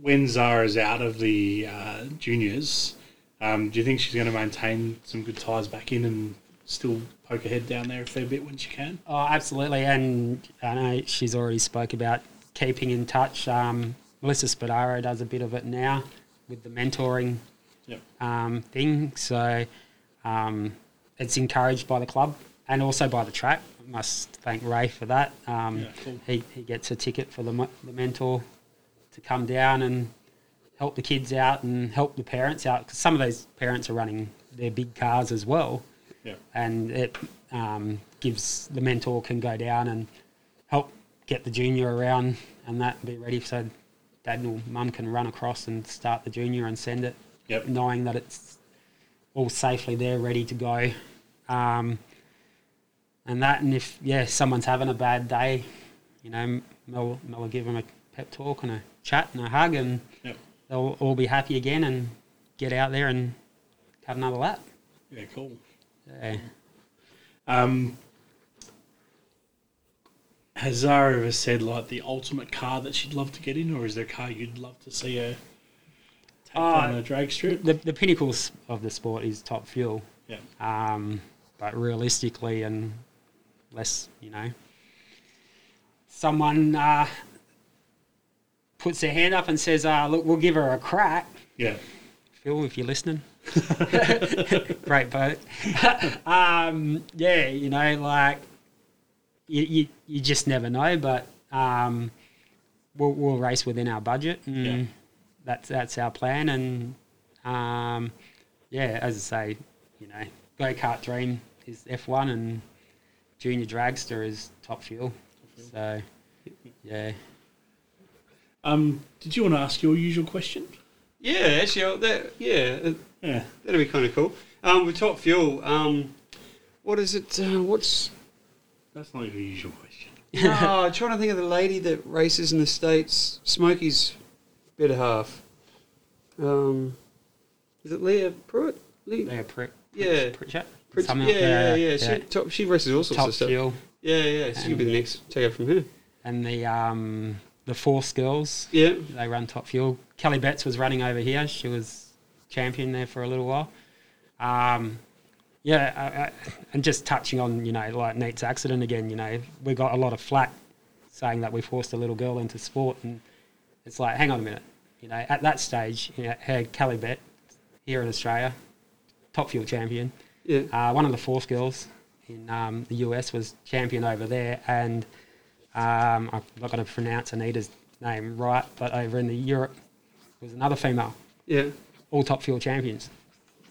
when Zara's out of the uh, juniors, um, do you think she's going to maintain some good ties back in and still poke her head down there a fair bit when she can? Oh, absolutely, and I know she's already spoke about keeping in touch. Um, Melissa Spadaro does a bit of it now with the mentoring Yep. um, thing. So um, it's encouraged by the club and also by the track. I must thank Ray for that. Um, Yeah, cool. he, he gets a ticket for the, the mentor to come down and help the kids out and help the parents out because some of those parents are running their big cars as well Yeah. and it um, gives the mentor can go down and help get the junior around and that be ready so dad or mum can run across and start the junior and send it Yep. knowing that it's all safely there ready to go um, and that and if yeah someone's having a bad day you know Mel, Mel will give them a pep talk and a chat and a hug and Yep. they'll all be happy again and get out there and have another lap Yeah. Cool. yeah. Um, has Zara ever said like the ultimate car that she'd love to get in, or is there a car you'd love to see her take Uh, a drag strip? the, the pinnacles of the sport is top fuel. Yeah. Um, but realistically, and less, you know, someone uh, puts their hand up and says, uh, "Look, we'll give her a crack." Yeah. Phil, if you're listening, [laughs] great boat. [laughs] um, yeah, you know, like you, you, you just never know, but um, we'll, we'll race within our budget, and Yeah. that's that's our plan. And um, yeah, as I say, you know, go kart dream is F1, and junior dragster is top fuel. So yeah, Um, did you want to ask your usual question? Yeah, actually, that, yeah, Yeah. that'd be kind of cool. Um, with Top Fuel, um, what is it? Uh, what's That's not your usual question. no, [laughs] I'm trying to think of the lady that races in the states. Smokey's better half. Um, is it Leah Pruett? Leah, yeah, pri- Yeah. Pritchett, Pritch- Something yeah, like yeah, that, yeah, She, top, she races all sorts top of stuff. fuel. Yeah, yeah. She could be the next take over from her. and the um, the Force girls. Yeah, They run top fuel. Kelly Bettes was running over here. She was champion there for a little while. Um, yeah, I, I, and just touching on you know like Nate's accident again. You know we got a lot of flack saying that we forced a little girl into sport, and it's like hang on a minute. You know at that stage, you know, had Kelly Bett here in Australia, top fuel champion. yeah, Uh, one of the Force girls in um, the US was champion over there, and um, I'm not going to pronounce Anita's name right, but over in the Europe was another female, yeah, all top fuel champions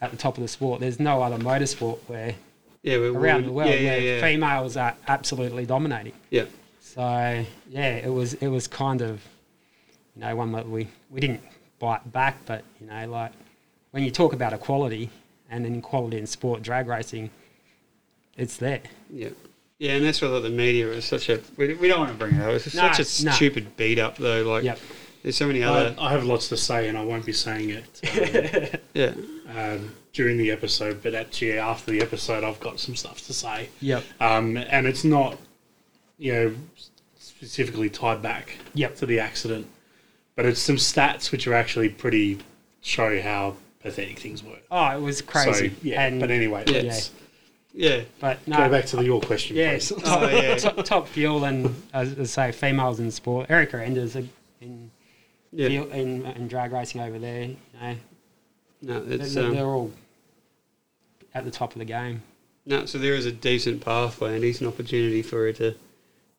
at the top of the sport. There's no other motorsport where yeah. We're, around the world yeah, yeah, where yeah. females are absolutely dominating. yeah. So yeah, it was it was kind of you know one that we we didn't bite back, but you know like when you talk about equality and inequality in sport drag racing, it's there. Yeah. Yeah, and that's why like, the media is such a. We, we don't want to bring it up. It's No, such a no. stupid beat up, though. Like, Yep. there's so many other. I have lots to say, and I won't be saying it [laughs] Yeah. um, um, during the episode. But actually, after the episode, I've got some stuff to say. Yep. Um, and it's not, you know, specifically tied back Yep. to the accident, but it's some stats which are actually pretty show how pathetic things were. Oh, it was crazy. So, yeah. And, but anyway, Yeah. let's Yeah. but no, go back to the, your question, yeah, please. [laughs] Oh, yeah. top, top fuel and as I say, females in sport. Erica Enders in Yeah. fuel, in, in drag racing over there. You know, No, they're, they're um, all at the top of the game. no, so there is a decent pathway and decent opportunity for her to,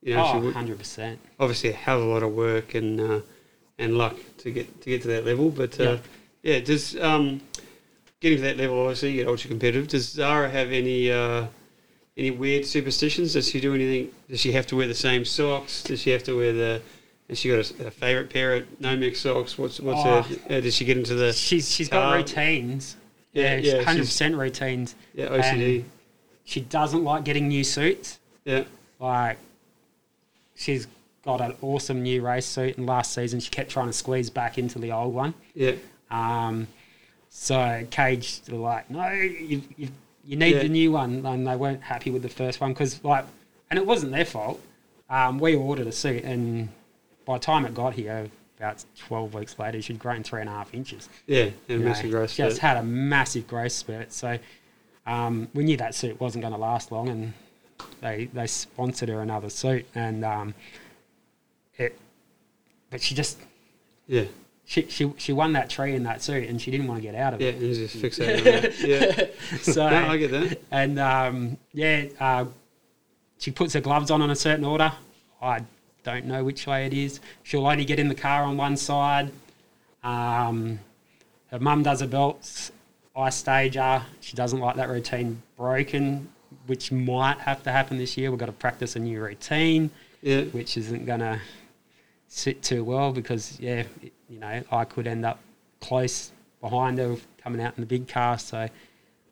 you know, Oh, would, 100 percent. obviously a hell of a lot of work and uh, and luck to get to get to that level. But uh, Yeah. yeah, does um, getting to that level obviously you get ultra competitive. Does Zara have any uh, any weird superstitions? Does she do anything? Does she have to wear the same socks? Does she have to wear the? Has she got a, a favourite pair of Nomex socks? What's what's Oh. her? Uh, does she get into the She's she's got Um, routines. yeah, Yeah, hundred she's- percent routines. yeah OCD? She doesn't like getting new suits. yeah, Like she's got an awesome new race suit, and last season she kept trying to squeeze back into the old one. yeah, Um, so Cage were like, no, you, you, you need Yeah. the new one, and they weren't happy with the first one because like, and it wasn't their fault. Um, we ordered a suit, and by the time it got here, about twelve weeks later, she'd grown three and a half inches. yeah, and you know. massive growth. Just had a massive growth spurt. So um, we knew that suit wasn't going to last long, and they they sponsored her another suit, and um, it. But she just Yeah, she, she she won that tree in that suit, and she didn't want to get out of yeah, it. and just fixate on that. [laughs] Yeah, So no, I get that. and um, yeah, uh, she puts her gloves on in a certain order. I don't know which way it is. She'll only get in the car on one side. Um, her mum does her belts. I stage her. She doesn't like that routine broken, which might have to happen this year. We've got to practice a new routine, Yeah, which isn't going to sit too well because, yeah, it- you know, I could end up close behind her coming out in the big car. So,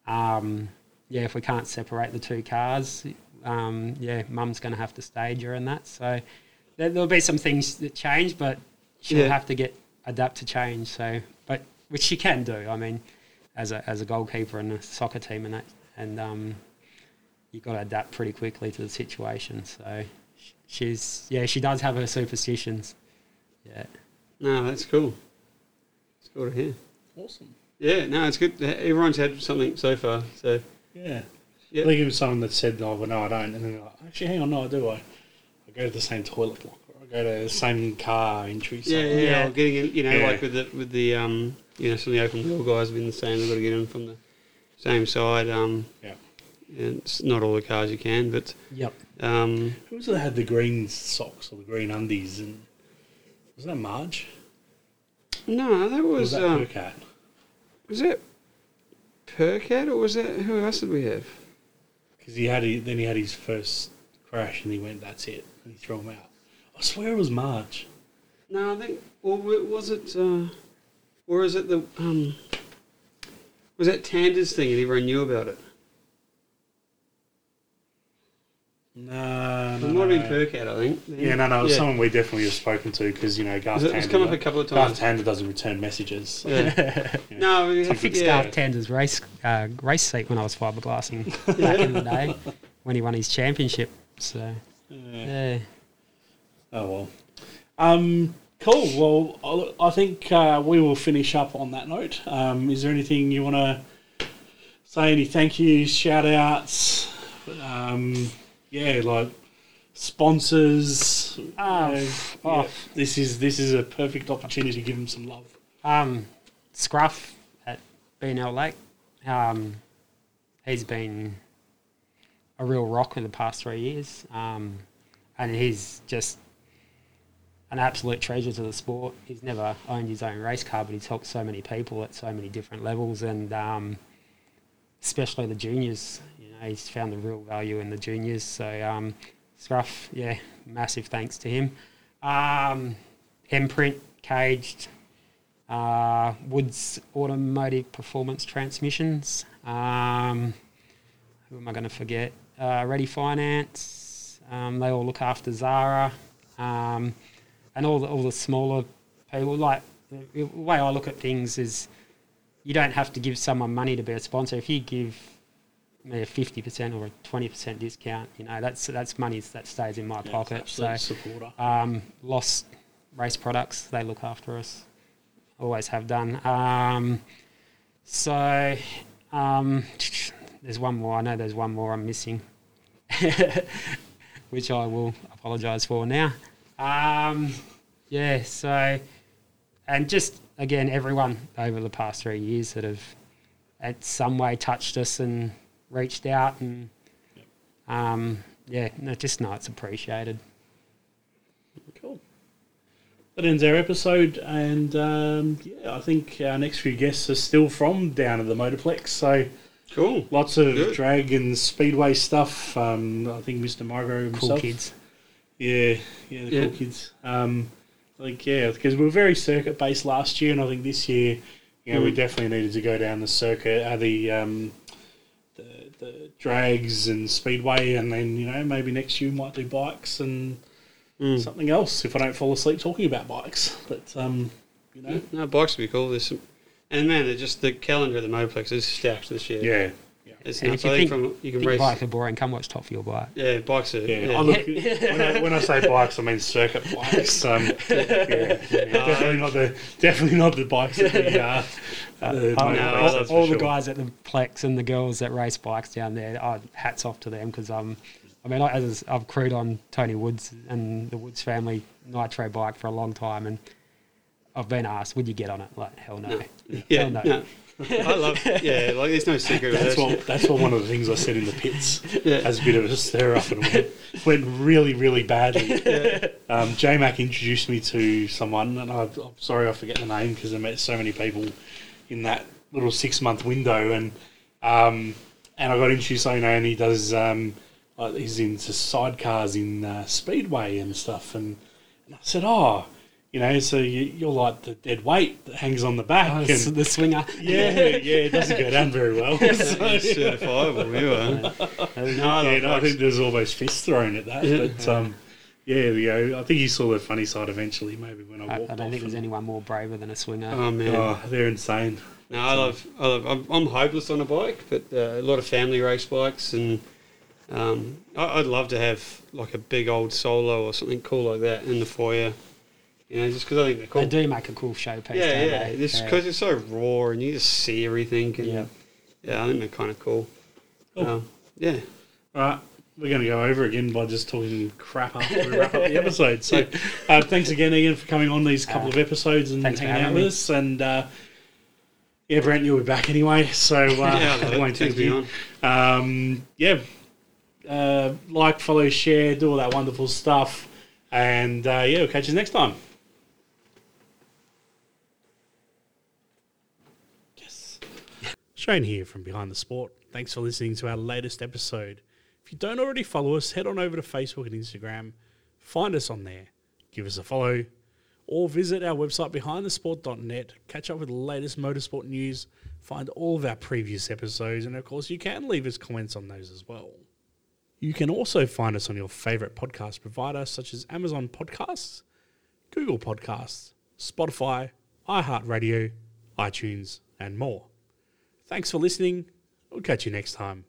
um, yeah, if we can't separate the two cars, um, yeah, mum's going to have to stage her and that. So there, there'll be some things that change, but she'll Yeah. have to get adapt to change. So, but which she can do. I mean, as a as a goalkeeper in a soccer team and that, and um, you've got to adapt pretty quickly to the situation. So she's yeah, she does have her superstitions. Yeah. no, that's cool. It's cool to hear. Awesome. Yeah, no, it's good. Everyone's had something so far. So Yeah. Yeah. I think it was someone that said, "Oh, well, no, I don't," and then they're like, "Actually, hang on, no, I do. I, I go to the same toilet block, or I go to the same car entry." yeah, site." yeah, Yeah. Or getting in, you know, Yeah. like with the with the um, you know, some of the open wheel guys have been the same. They've got to get in from the same side. Um, Yeah. And it's not all the cars you can, but Yep. Um, Who was it that had the green socks or the green undies? And was that Marge? no, that was was that um, Percat? was that Percat or was that who else did we have? Because he had he, then he had his first crash and he went, "That's it," and he threw him out. I swear it was Marge. No, I think or was it uh, or is it the um, was that Tander's thing and everyone knew about it? No, no, it might have been no. Percat, I think. Yeah, no, no, it was Yeah. someone we definitely have spoken to because you know Garth It's- it's come up a couple of times. Garth times. Tander doesn't return messages. Yeah. [laughs] no, we I fixed yeah. Garth Tander's race uh, race seat when I was fiberglassing [laughs] back in the day when he won his championship. So Yeah. yeah. Oh well. Um, cool. Well, I I think uh, we will finish up on that note. Um, is there anything you want to say? Any thank yous, shout outs? Um, yeah, like sponsors. Oh, you know, oh. yeah, this is this is a perfect opportunity to give them some love. Um, Scruff at BNL Lake. Um, he's been a real rock in the past three years. Um, and he's just an absolute treasure to the sport. He's never owned his own race car, but he's helped so many people at so many different levels, and um, especially the juniors. He's found the real value in the juniors. So, um, yeah, massive thanks to him. Um, Imprint, Caged, uh, Woods Automotive Performance Transmissions. Um, who am I going to forget? Uh, Ready Finance. Um, they all look after Zara, um, and all the all the smaller people. Like the way I look at things is, you don't have to give someone money to be a sponsor. If you give me a fifty percent or a twenty percent discount, you know that's that's money that stays in my Yeah, pocket. So supporter. um, Lost Race Products, they look after us. Always have done. Um, so um, there's one more. I know there's one more I'm missing, [laughs] which I will apologise for now. Um, yeah, so, and just again, everyone over the past three years that have at some way touched us and reached out and um, yeah, no, just know it's appreciated. Cool. that ends our episode. And um, yeah, I think our next few guests are still from down at the Motorplex. So Cool. lots of Good. drag and speedway stuff. Um, I think Mr. Migro himself. Cool kids. Yeah, yeah, the Yeah. cool kids. Um, like yeah, because we were very circuit based last year, and I think this year, you know, we Mm. definitely needed to go down the circuit, uh, the um, the drags and speedway, and then you know maybe next year we might do bikes and Mm. something else if I don't fall asleep talking about bikes. But um, you know, No, bikes would be cool. There's some, and man, they're just the calendar of the Moplex is stacked this year. yeah, it's And nuts. if you I think, think- from you can Think race. bikes are boring. Come watch Top Fuel Bike. Yeah, bikes are. yeah. Yeah, I look, [laughs] when, I, when I say bikes, I mean circuit bikes. [laughs] Um, yeah, yeah, definitely not the definitely not the bikes that the, uh, the Oh, no, all that's all the sure. guys at the Plex and the girls that race bikes down there, oh, hats off to them because um, I mean, I, as I've crewed on Tony Woods and the Woods family nitro bike for a long time, and I've been asked, "Would you get on it?" Like, hell no. No. yeah, Hell no. no. I love. Yeah, like there's no secret. That's that what that's what one of the things I said in the pits [laughs] Yeah. as a bit of a stir up and went, went really really badly. Um, J Mac introduced me to someone, and I, I'm sorry I forget the name because I met so many people in that little six month window, and um, and I got introduced. You know, and he does um, he's into sidecars in uh, speedway and stuff, and, and I said, oh. You know, so you, you're like the dead weight that hangs on the back, Oh, and the swinger. [laughs] yeah, yeah, it doesn't go down very well. [laughs] It's So- certifiable, you are. No, I yeah, no, I think there's almost fists thrown at that. But um, yeah, you know, I think you saw the funny side eventually. Maybe when I I, walked I don't off think there's anyone more braver than a swinger. Oh man. Oh, they're insane. No, I love, I love. I'm, I'm hopeless on a bike, but uh, a lot of family race bikes, and um, I'd love to have like a big old solo or something cool like that in the foyer. You know, just because I think they're cool. They do make a cool showpiece. yeah, yeah. they? Just Yeah. because it's so raw and you just see everything. And, Yeah. yeah. I think they're kind of cool. Cool. Um, yeah. All right. We're going to go over again by just talking crap after we wrap up the [laughs] episode. So, uh, thanks again, Ian, for coming on these couple of episodes and hanging out with me. us. And uh, yeah, Brent, you'll be back anyway. So, uh, [laughs] yeah, I love I it. won't Turns thank you. Um, yeah, uh, like, follow, share, do all that wonderful stuff. And uh, yeah, we'll catch you next time. Shane here from Behind the Sport. Thanks for listening to our latest episode. If you don't already follow us, head on over to Facebook and Instagram. Find us on there. Give us a follow. Or visit our website behindthesport.net. Catch up with the latest motorsport news. Find all of our previous episodes. And of course, you can leave us comments on those as well. You can also find us on your favourite podcast provider, such as Amazon Podcasts, Google Podcasts, Spotify, iHeartRadio, iTunes, and more. Thanks for listening. We'll catch you next time.